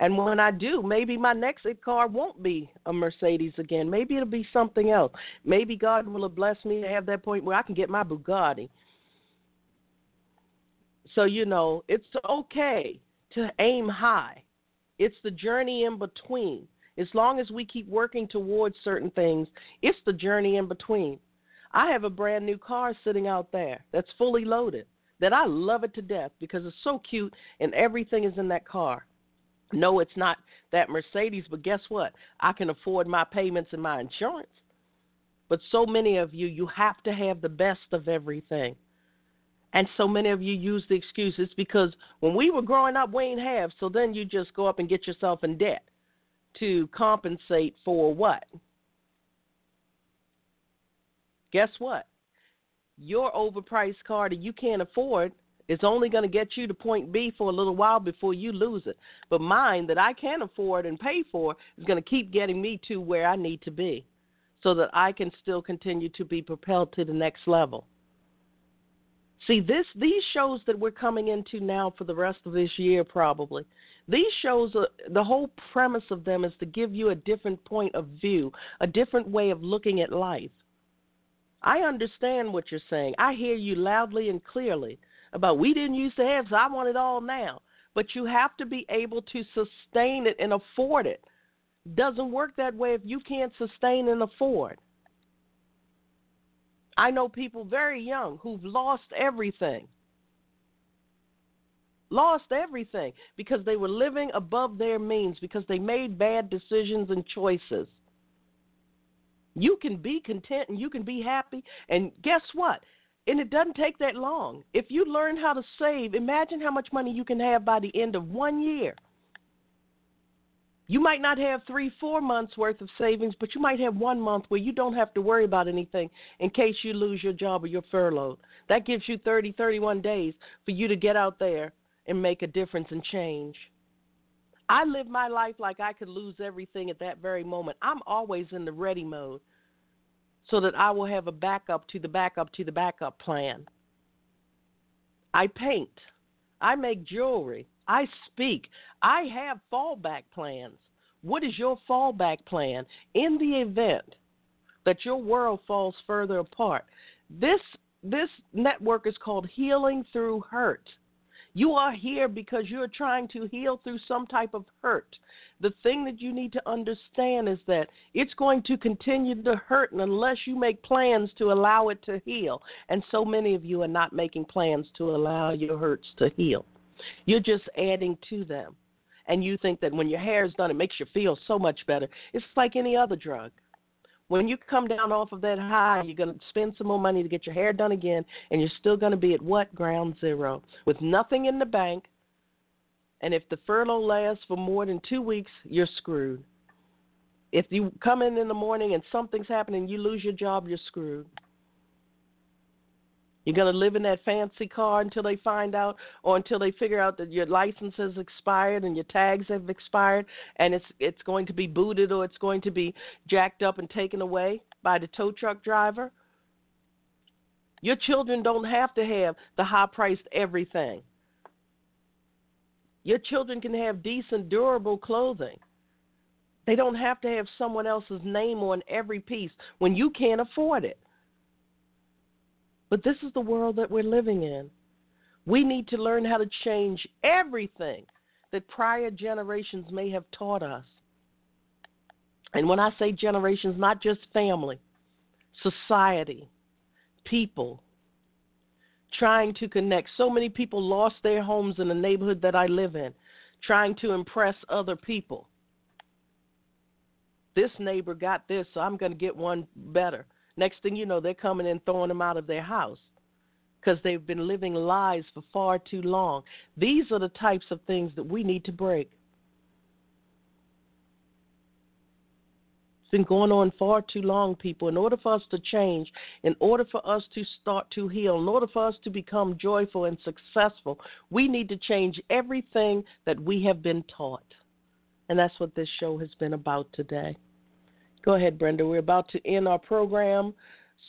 And when I do, maybe my next car won't be a Mercedes again. Maybe it'll be something else. Maybe God will have blessed me to have that point where I can get my Bugatti. So, you know, it's okay to aim high. It's the journey in between. As long as we keep working towards certain things, it's the journey in between. I have a brand new car sitting out there that's fully loaded that I love it to death because it's so cute and everything is in that car. No, it's not that Mercedes, but guess what? I can afford my payments and my insurance. But so many of you, you have to have the best of everything. And so many of you use the excuse it's because when we were growing up, we ain't have. So then you just go up and get yourself in debt to compensate for what? guess what? Your overpriced car that you can't afford is only going to get you to point B for a little while before you lose it. But mine that I can afford and pay for is going to keep getting me to where I need to be so that I can still continue to be propelled to the next level. See, this these shows that we're coming into now for the rest of this year probably. These shows are, the whole premise of them is to give you a different point of view, a different way of looking at life. I understand what you're saying. I hear you loudly and clearly about we didn't used to have, so I want it all now. But you have to be able to sustain it and afford it. Doesn't work that way if you can't sustain and afford. I know people very young who've lost everything. Lost everything because they were living above their means, because they made bad decisions and choices. You can be content and you can be happy. And guess what? And it doesn't take that long. If you learn how to save, imagine how much money you can have by the end of one year. You might not have three, four months worth of savings, but you might have one month where you don't have to worry about anything in case you lose your job or your furlough. That gives you 30, 31 days for you to get out there and make a difference and change. I live my life like I could lose everything at that very moment. I'm always in the ready mode so that I will have a backup to the backup to the backup plan. I paint. I make jewelry. I speak. I have fallback plans. What is your fallback plan in the event that your world falls further apart? This this network is called Healing Through Hurt. You are here because you're trying to heal through some type of hurt. The thing that you need to understand is that it's going to continue to hurt unless you make plans to allow it to heal. And so many of you are not making plans to allow your hurts to heal. You're just adding to them. And you think that when your hair is done, it makes you feel so much better. It's like any other drug. When you come down off of that high, you're going to spend some more money to get your hair done again, and you're still going to be at what? Ground zero. With nothing in the bank. And if the furlough lasts for more than two weeks, you're screwed. If you come in in the morning and something's happening, you lose your job, you're screwed. You're going to live in that fancy car until they find out or until they figure out that your license has expired and your tags have expired and it's it's going to be booted or it's going to be jacked up and taken away by the tow truck driver. Your children don't have to have the high priced everything. Your children can have decent, durable clothing. They don't have to have someone else's name on every piece when you can't afford it. But this is the world that we're living in. We need to learn how to change everything that prior generations may have taught us. And when I say generations, not just family, society, people, trying to connect. So many people lost their homes in the neighborhood that I live in, trying to impress other people. This neighbor got this, so I'm going to get one better. Next thing you know, they're coming and throwing them out of their house because they've been living lies for far too long. These are the types of things that we need to break. It's been going on far too long, people. In order for us to change, in order for us to start to heal, in order for us to become joyful and successful, we need to change everything that we have been taught. And that's what this show has been about today. Go ahead, Brenda. We're about to end our program,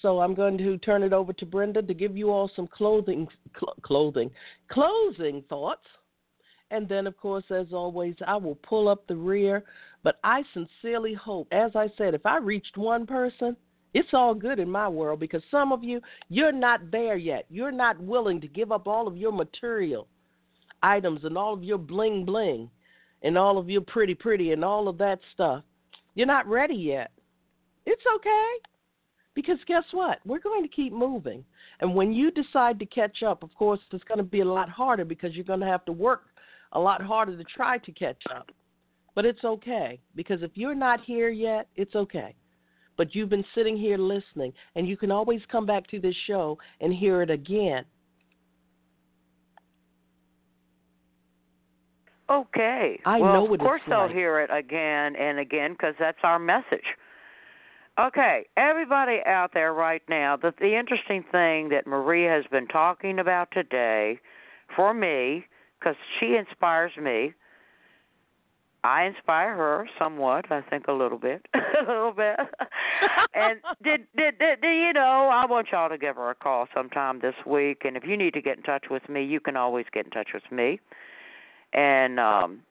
so I'm going to turn it over to Brenda to give you all some clothing, cl- clothing, closing thoughts, and then, of course, as always, I will pull up the rear. But I sincerely hope, as I said, if I reached one person, it's all good in my world because some of you, you're not there yet. You're not willing to give up all of your material items and all of your bling bling and all of your pretty pretty and all of that stuff you're not ready yet. It's okay. Because guess what? We're going to keep moving. And when you decide to catch up, of course, it's going to be a lot harder because you're going to have to work a lot harder to try to catch up. But it's okay because if you're not here yet, it's okay. But you've been sitting here listening, and you can always come back to this show and hear it again Okay. I well, know of course they'll hear it again and again because that's our message. Okay, everybody out there right now, the, the interesting thing that Maria has been talking about today for me, because she inspires me, I inspire her somewhat, I think a little bit, [LAUGHS] a little bit. [LAUGHS] and did, did did did you know? I want y'all to give her a call sometime this week, and if you need to get in touch with me, you can always get in touch with me. And um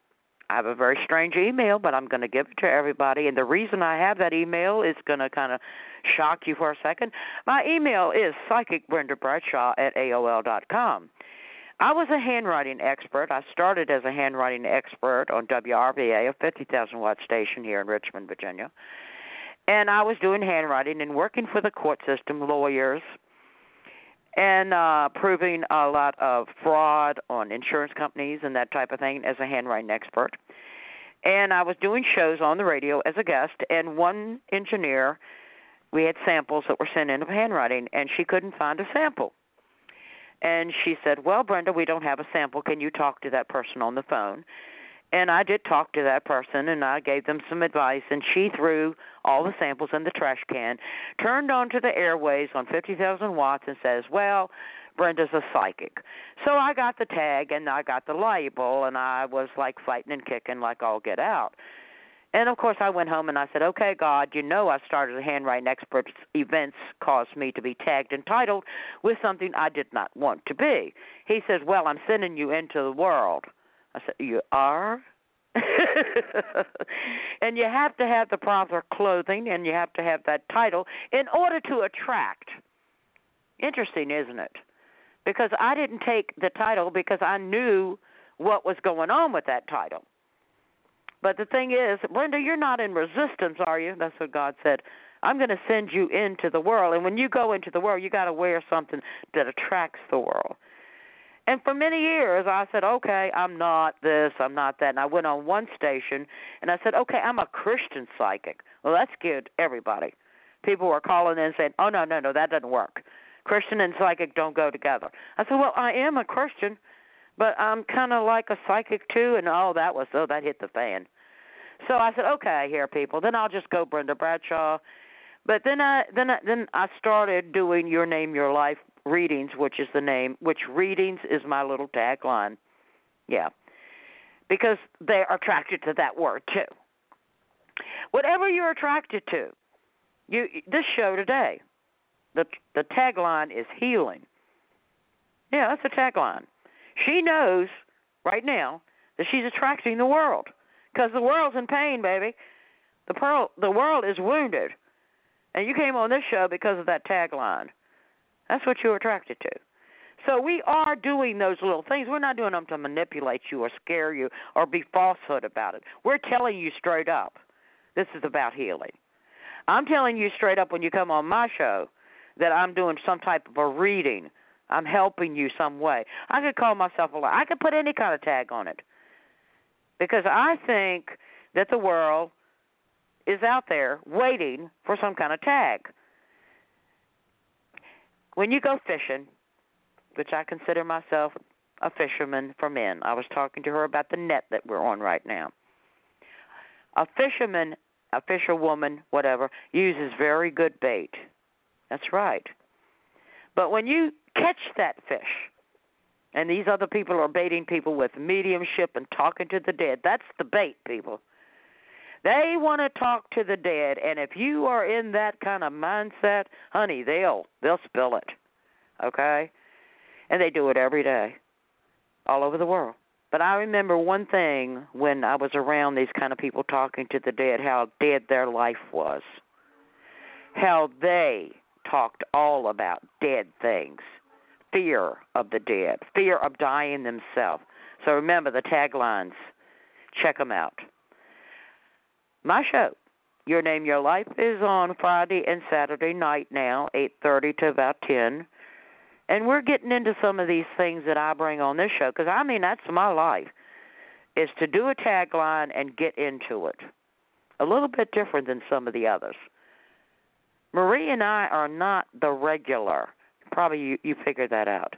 I have a very strange email, but I'm going to give it to everybody. And the reason I have that email is going to kind of shock you for a second. My email is psychicbrendabradshaw at aol dot com. I was a handwriting expert. I started as a handwriting expert on WRVA, a 50,000 watt station here in Richmond, Virginia. And I was doing handwriting and working for the court system, lawyers, and uh, proving a lot of fraud on insurance companies and that type of thing as a handwriting expert. And I was doing shows on the radio as a guest, and one engineer, we had samples that were sent in of handwriting, and she couldn't find a sample. And she said, Well, Brenda, we don't have a sample. Can you talk to that person on the phone? And I did talk to that person and I gave them some advice and she threw all the samples in the trash can, turned onto the airways on 50,000 watts and says, "Well, Brenda's a psychic." So I got the tag and I got the label and I was like fighting and kicking like all get out. And of course, I went home and I said, "Okay, God, you know I started a handwriting experts. Events caused me to be tagged and titled with something I did not want to be." He says, "Well, I'm sending you into the world." I said, "You are?" [LAUGHS] and you have to have the proper clothing and you have to have that title in order to attract. Interesting, isn't it? Because I didn't take the title because I knew what was going on with that title. But the thing is, Brenda, you're not in resistance, are you? That's what God said. I'm going to send you into the world. And when you go into the world, you got to wear something that attracts the world. And for many years, I said, okay, I'm not this, I'm not that. And I went on one station and I said, okay, I'm a Christian psychic. Well, that scared everybody. People were calling in saying, oh, no, no, no, that doesn't work. Christian and psychic don't go together. I said, well, I am a Christian, but I'm kind of like a psychic too. And oh, that was oh, that hit the fan. So I said, okay, I hear people. Then I'll just go Brenda Bradshaw. But then I then I, then I started doing Your Name Your Life readings, which is the name. Which readings is my little tagline. Yeah, because they're attracted to that word too. Whatever you're attracted to, you this show today, the the tagline is healing. Yeah, that's the tagline. She knows right now that she's attracting the world because the world's in pain, baby. The pearl, the world is wounded, and you came on this show because of that tagline. That's what you're attracted to. So we are doing those little things. We're not doing them to manipulate you or scare you or be falsehood about it. We're telling you straight up. This is about healing. I'm telling you straight up when you come on my show that I'm doing some type of a reading. I'm helping you some way. I could call myself a I could put any kind of tag on it because I think that the world is out there waiting for some kind of tag. When you go fishing, which I consider myself a fisherman for men, I was talking to her about the net that we're on right now. A fisherman, a fisherwoman, whatever, uses very good bait. That's right. But when you catch that fish, and these other people are baiting people with mediumship and talking to the dead. That's the bait, people. They want to talk to the dead, and if you are in that kind of mindset, honey, they'll they'll spill it. Okay? And they do it every day. All over the world. But I remember one thing when I was around these kind of people talking to the dead, how dead their life was. How they talked all about dead things fear of the dead, fear of dying themselves. So remember the taglines. Check them out. My show, Your Name, Your Life, is on Friday and Saturday night now, 8:30 to about 10. And we're getting into some of these things that I bring on this show because I mean that's my life is to do a tagline and get into it. A little bit different than some of the others. Marie and I are not the regular Probably you, you figured that out.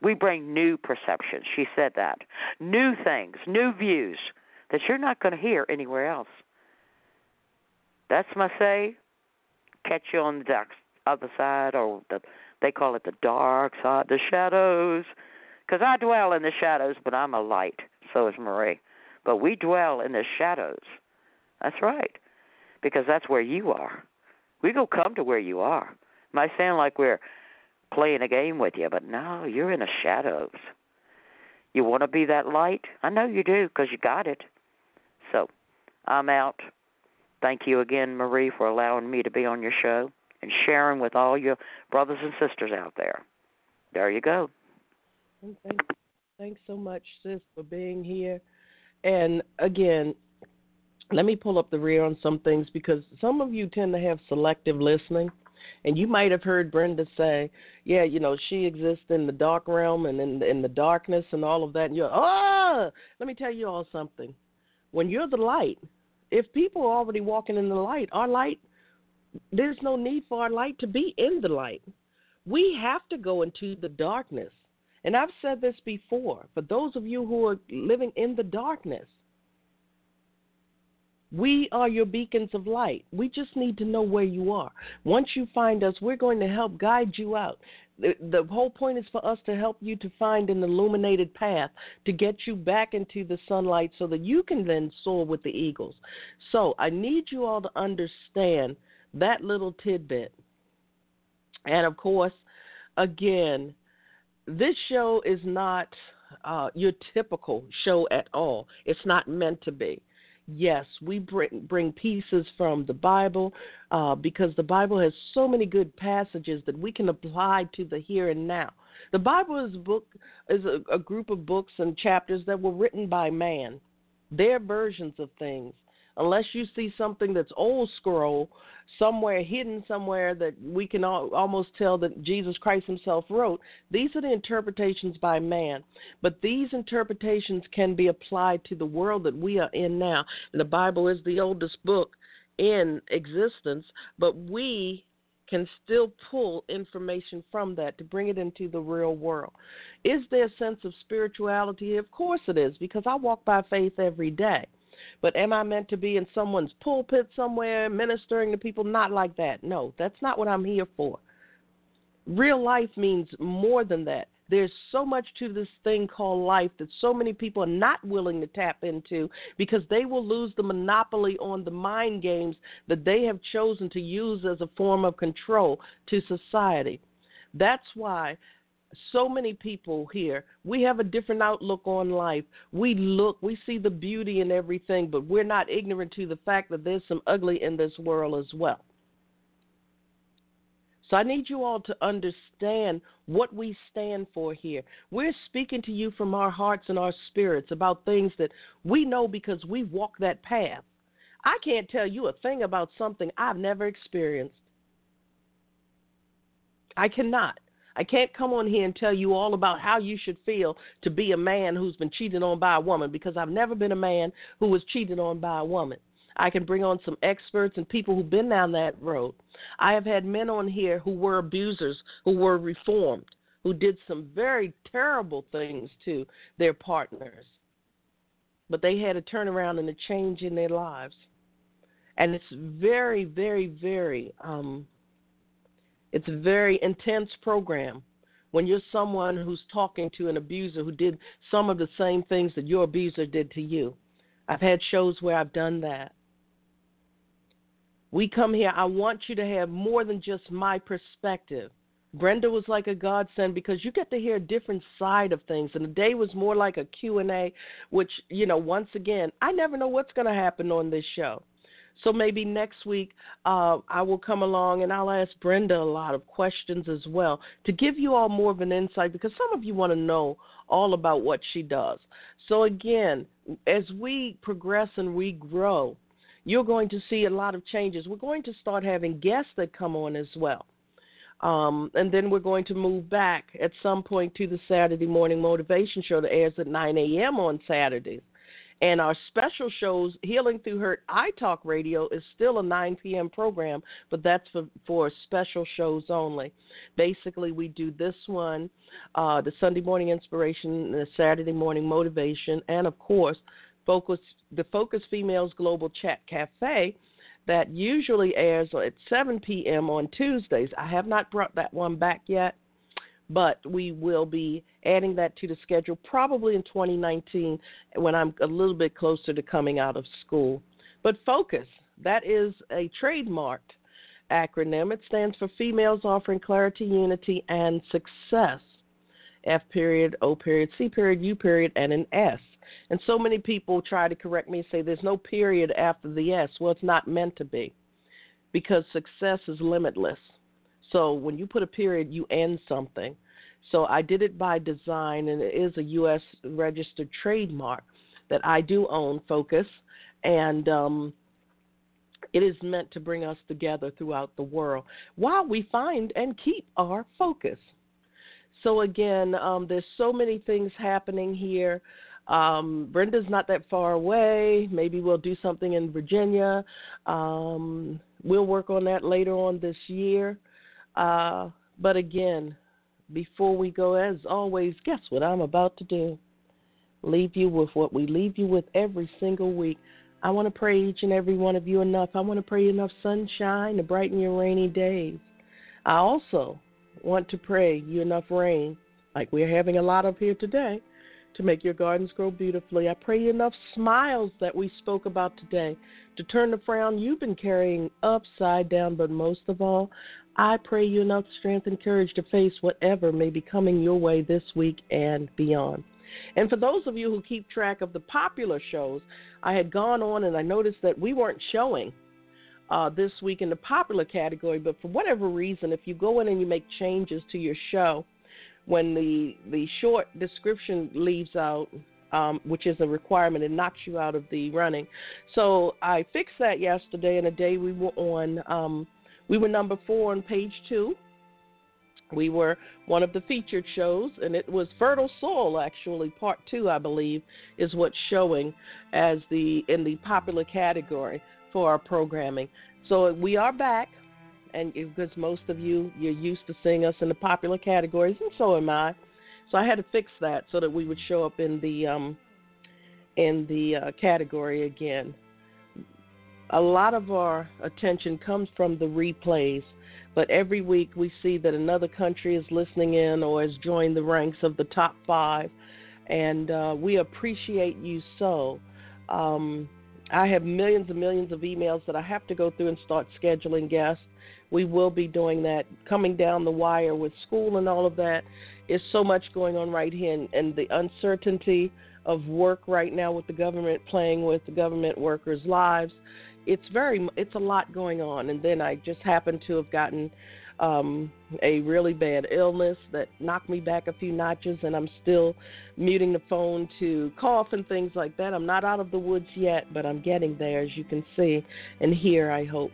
We bring new perceptions. She said that. New things, new views that you're not going to hear anywhere else. That's my say. catch you on the dark other side, or the they call it the dark side, the shadows. Because I dwell in the shadows, but I'm a light. So is Marie. But we dwell in the shadows. That's right. Because that's where you are. We go come to where you are. It Might sound like we're playing a game with you, but no, you're in the shadows. You want to be that light? I know you do because you got it. So, I'm out. Thank you again, Marie, for allowing me to be on your show and sharing with all your brothers and sisters out there. There you go. Thanks, thanks so much, sis, for being here. And again, let me pull up the rear on some things because some of you tend to have selective listening. And you might have heard Brenda say, "Yeah, you know, she exists in the dark realm and in in the darkness and all of that." And you're, "Oh, let me tell you all something. When you're the light, if people are already walking in the light, our light, there's no need for our light to be in the light. We have to go into the darkness. And I've said this before for those of you who are living in the darkness, we are your beacons of light. We just need to know where you are. Once you find us, we're going to help guide you out. The, whole point is for us to help you to find an illuminated path to get you back into the sunlight so that you can then soar with the eagles. So I need you all to understand that little tidbit. And of course, again, this show is not uh, your typical show at all. It's not meant to be yes, we bring bring pieces from the Bible uh, because the Bible has so many good passages that we can apply to the here and now. The Bible is a book is a, a group of books and chapters that were written by man, their versions of things unless you see something that's old scroll somewhere hidden somewhere that we can almost tell that Jesus Christ himself wrote these are the interpretations by man but these interpretations can be applied to the world that we are in now and the bible is the oldest book in existence but we can still pull information from that to bring it into the real world. Is there a sense of spirituality? Of course it is, because I walk by faith every day. But am I meant to be in someone's pulpit somewhere ministering to people? Not like that. No, that's not what I'm here for. Real life means more than that. There's so much to this thing called life that so many people are not willing to tap into because they will lose the monopoly on the mind games that they have chosen to use as a form of control to society. That's why so many people here. We have a different outlook on life. We look we see the beauty in everything but we're not ignorant to the fact that there's some ugly in this world as well. So i need you all to understand what we stand for here. We're speaking to you from our hearts and our spirits about things that we know because we've walked that path. I can't tell you a thing about something i've never experienced. I cannot I can't come on here and tell you all about how you should feel to be a man who's been cheated on by a woman because I've never been a man who was cheated on by a woman. I can bring on some experts and people who've been down that road. I have had men on here who were abusers, who were reformed, who did some very terrible things to their partners. But they had a turnaround and a change in their lives. And it's very, very, very um, it's a very intense program when you're someone who's talking to an abuser who did some of the same things that your abuser did to you. I've had shows where I've done that. We come here, I want you to have more than just my perspective. Brenda was like a godsend because you get to hear a different side of things and the day was more like a Q&A which, you know, once again, I never know what's going to happen on this show. So maybe next week uh, I will come along and I'll ask Brenda a lot of questions as well to give you all more of an insight because some of you want to know all about what she does. So again, as we progress and we grow, you're going to see a lot of changes. We're going to start having guests that come on as well. Um, and then we're going to move back at some point to the Saturday morning motivation show that airs at 9 a.m. on Saturdays. And our special shows, Healing Through Hurt I Talk Radio, is still a 9 p.m. program, but that's for, for special shows only. Basically, we do this one, uh, the Sunday morning inspiration, the Saturday morning motivation, and of course, focus the Focus Females Global Chat Cafe that usually airs at 7 p.m. on Tuesdays. I have not brought that one back yet, but we will be adding that to the schedule probably in 2019 when I'm a little bit closer to coming out of school. But focus, that is a trademarked acronym. It stands for Females Offering Clarity, Unity, and Success. F period, O period, C period, U period, and an S. And so many people try to correct me and say there's no period after the S. Well, it's not meant to be because success is limitless. So when you put a period, you end something. So I did it by design, and it is a U.S. registered trademark that I do own, Focus, and um, it is meant to bring us together throughout the world while we find and keep our focus. So again, um, there's so many things happening here. Um, Brenda's not that far away. Maybe we'll do something in Virginia. Um, we'll work on that later on this year. Uh, but again, before we go, as always, guess what I'm about to do? Leave you with what we leave you with every single week. I want to pray each and every one of you enough. I want to pray enough sunshine to brighten your rainy days. I also want to pray you enough rain, like we're having a lot of here today, to make your gardens grow beautifully. I pray you enough smiles that we spoke about today to turn the frown you've been carrying upside down. But most of all, I pray you enough strength and courage to face whatever may be coming your way this week and beyond. And for those of you who keep track of the popular shows, I had gone on and I noticed that we weren't showing uh, this week in the popular category, but for whatever reason, if you go in and you make changes to your show, when the the short description leaves out, um, which is a requirement, it knocks you out of the running. So I fixed that yesterday, and the day we were on, um, we were number four on page two. We were one of the featured shows, and it was Fertile Soil, actually, part two, I believe, is what's showing as the in the popular category for our programming. So we are back and because most of you you're used to seeing us in the popular categories, and so am I. So I had to fix that so that we would show up in the um, in the uh, category again. A lot of our attention comes from the replays, but every week we see that another country is listening in or has joined the ranks of the top five, and uh, we appreciate you so. Um, I have millions and millions of emails that I have to go through and start scheduling guests we will be doing that. Coming down the wire with school and all of that is so much going on right here, and, and the uncertainty of work right now with the government playing with the government workers' lives. It's very, it's a lot going on, and then I just happened to have gotten um, a really bad illness that knocked me back a few notches, and I'm still muting the phone to cough and things like that. I'm not out of the woods yet, but I'm getting there, as you can see and hear, I hope.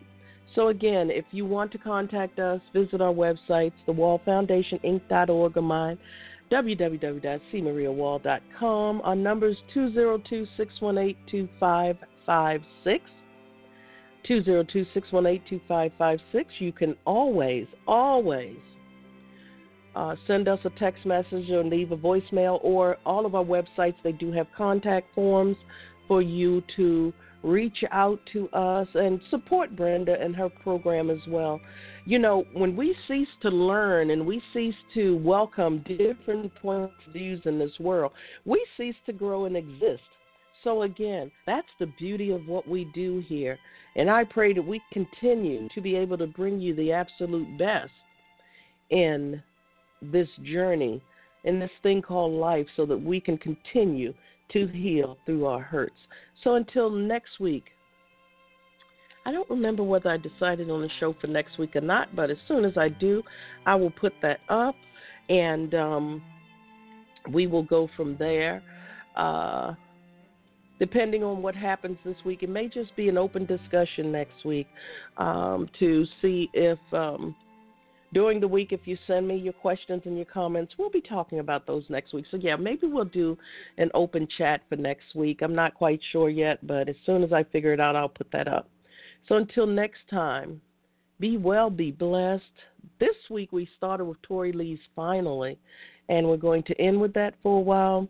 So, again, if you want to contact us, visit our websites, the wall foundation thewallfoundationinc.org or mine, www.cmariawall.com. Our number is 202 618 2556. 202 618 2556. You can always, always uh, send us a text message or leave a voicemail, or all of our websites, they do have contact forms for you to reach out to us and support Brenda and her program as well. You know, when we cease to learn and we cease to welcome different points of views in this world, we cease to grow and exist. So again, that's the beauty of what we do here. And I pray that we continue to be able to bring you the absolute best in this journey, in this thing called life, so that we can continue to heal through our hurts. So until next week, I don't remember whether I decided on the show for next week or not, but as soon as I do, I will put that up and um, we will go from there. Uh, depending on what happens this week, it may just be an open discussion next week um, to see if. Um, during the week, if you send me your questions and your comments, we'll be talking about those next week. So, yeah, maybe we'll do an open chat for next week. I'm not quite sure yet, but as soon as I figure it out, I'll put that up. So, until next time, be well, be blessed. This week, we started with Tori Lee's Finally, and we're going to end with that for a while.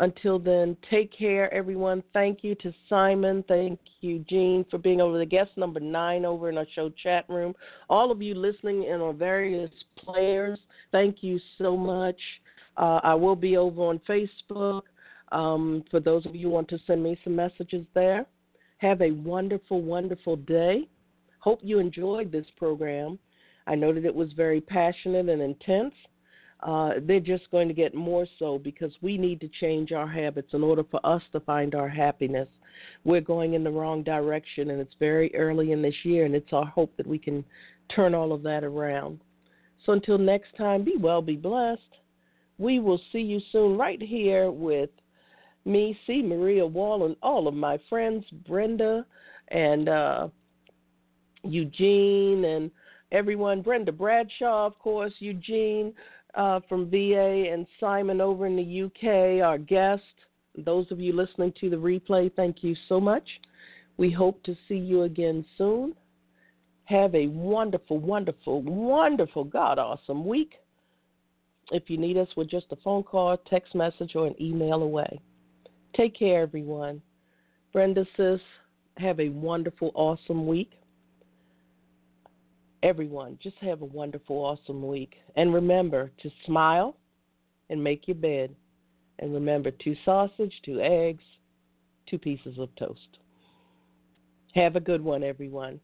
Until then, take care, everyone. Thank you to Simon. Thank you, Gene, for being over the guest number nine over in our show chat room. All of you listening in our various players, thank you so much. Uh, I will be over on Facebook. Um, for those of you who want to send me some messages there, have a wonderful, wonderful day. Hope you enjoyed this program. I know that it was very passionate and intense. Uh, they're just going to get more so because we need to change our habits in order for us to find our happiness. We're going in the wrong direction, and it's very early in this year, and it's our hope that we can turn all of that around. So until next time, be well, be blessed. We will see you soon right here with me, C. Maria Wall, and all of my friends, Brenda and uh, Eugene and everyone, Brenda Bradshaw, of course, Eugene uh, from VA, and Simon over in the UK, our guest. Those of you listening to the replay, thank you so much. We hope to see you again soon. Have a wonderful, wonderful, wonderful, God awesome week. If you need us with just a phone call, text message, or an email away. Take care, everyone. Brenda says, have a wonderful, awesome week. Everyone, just have a wonderful, awesome week. And remember to smile and make your bed. And remember two sausage, two eggs, two pieces of toast. Have a good one, everyone.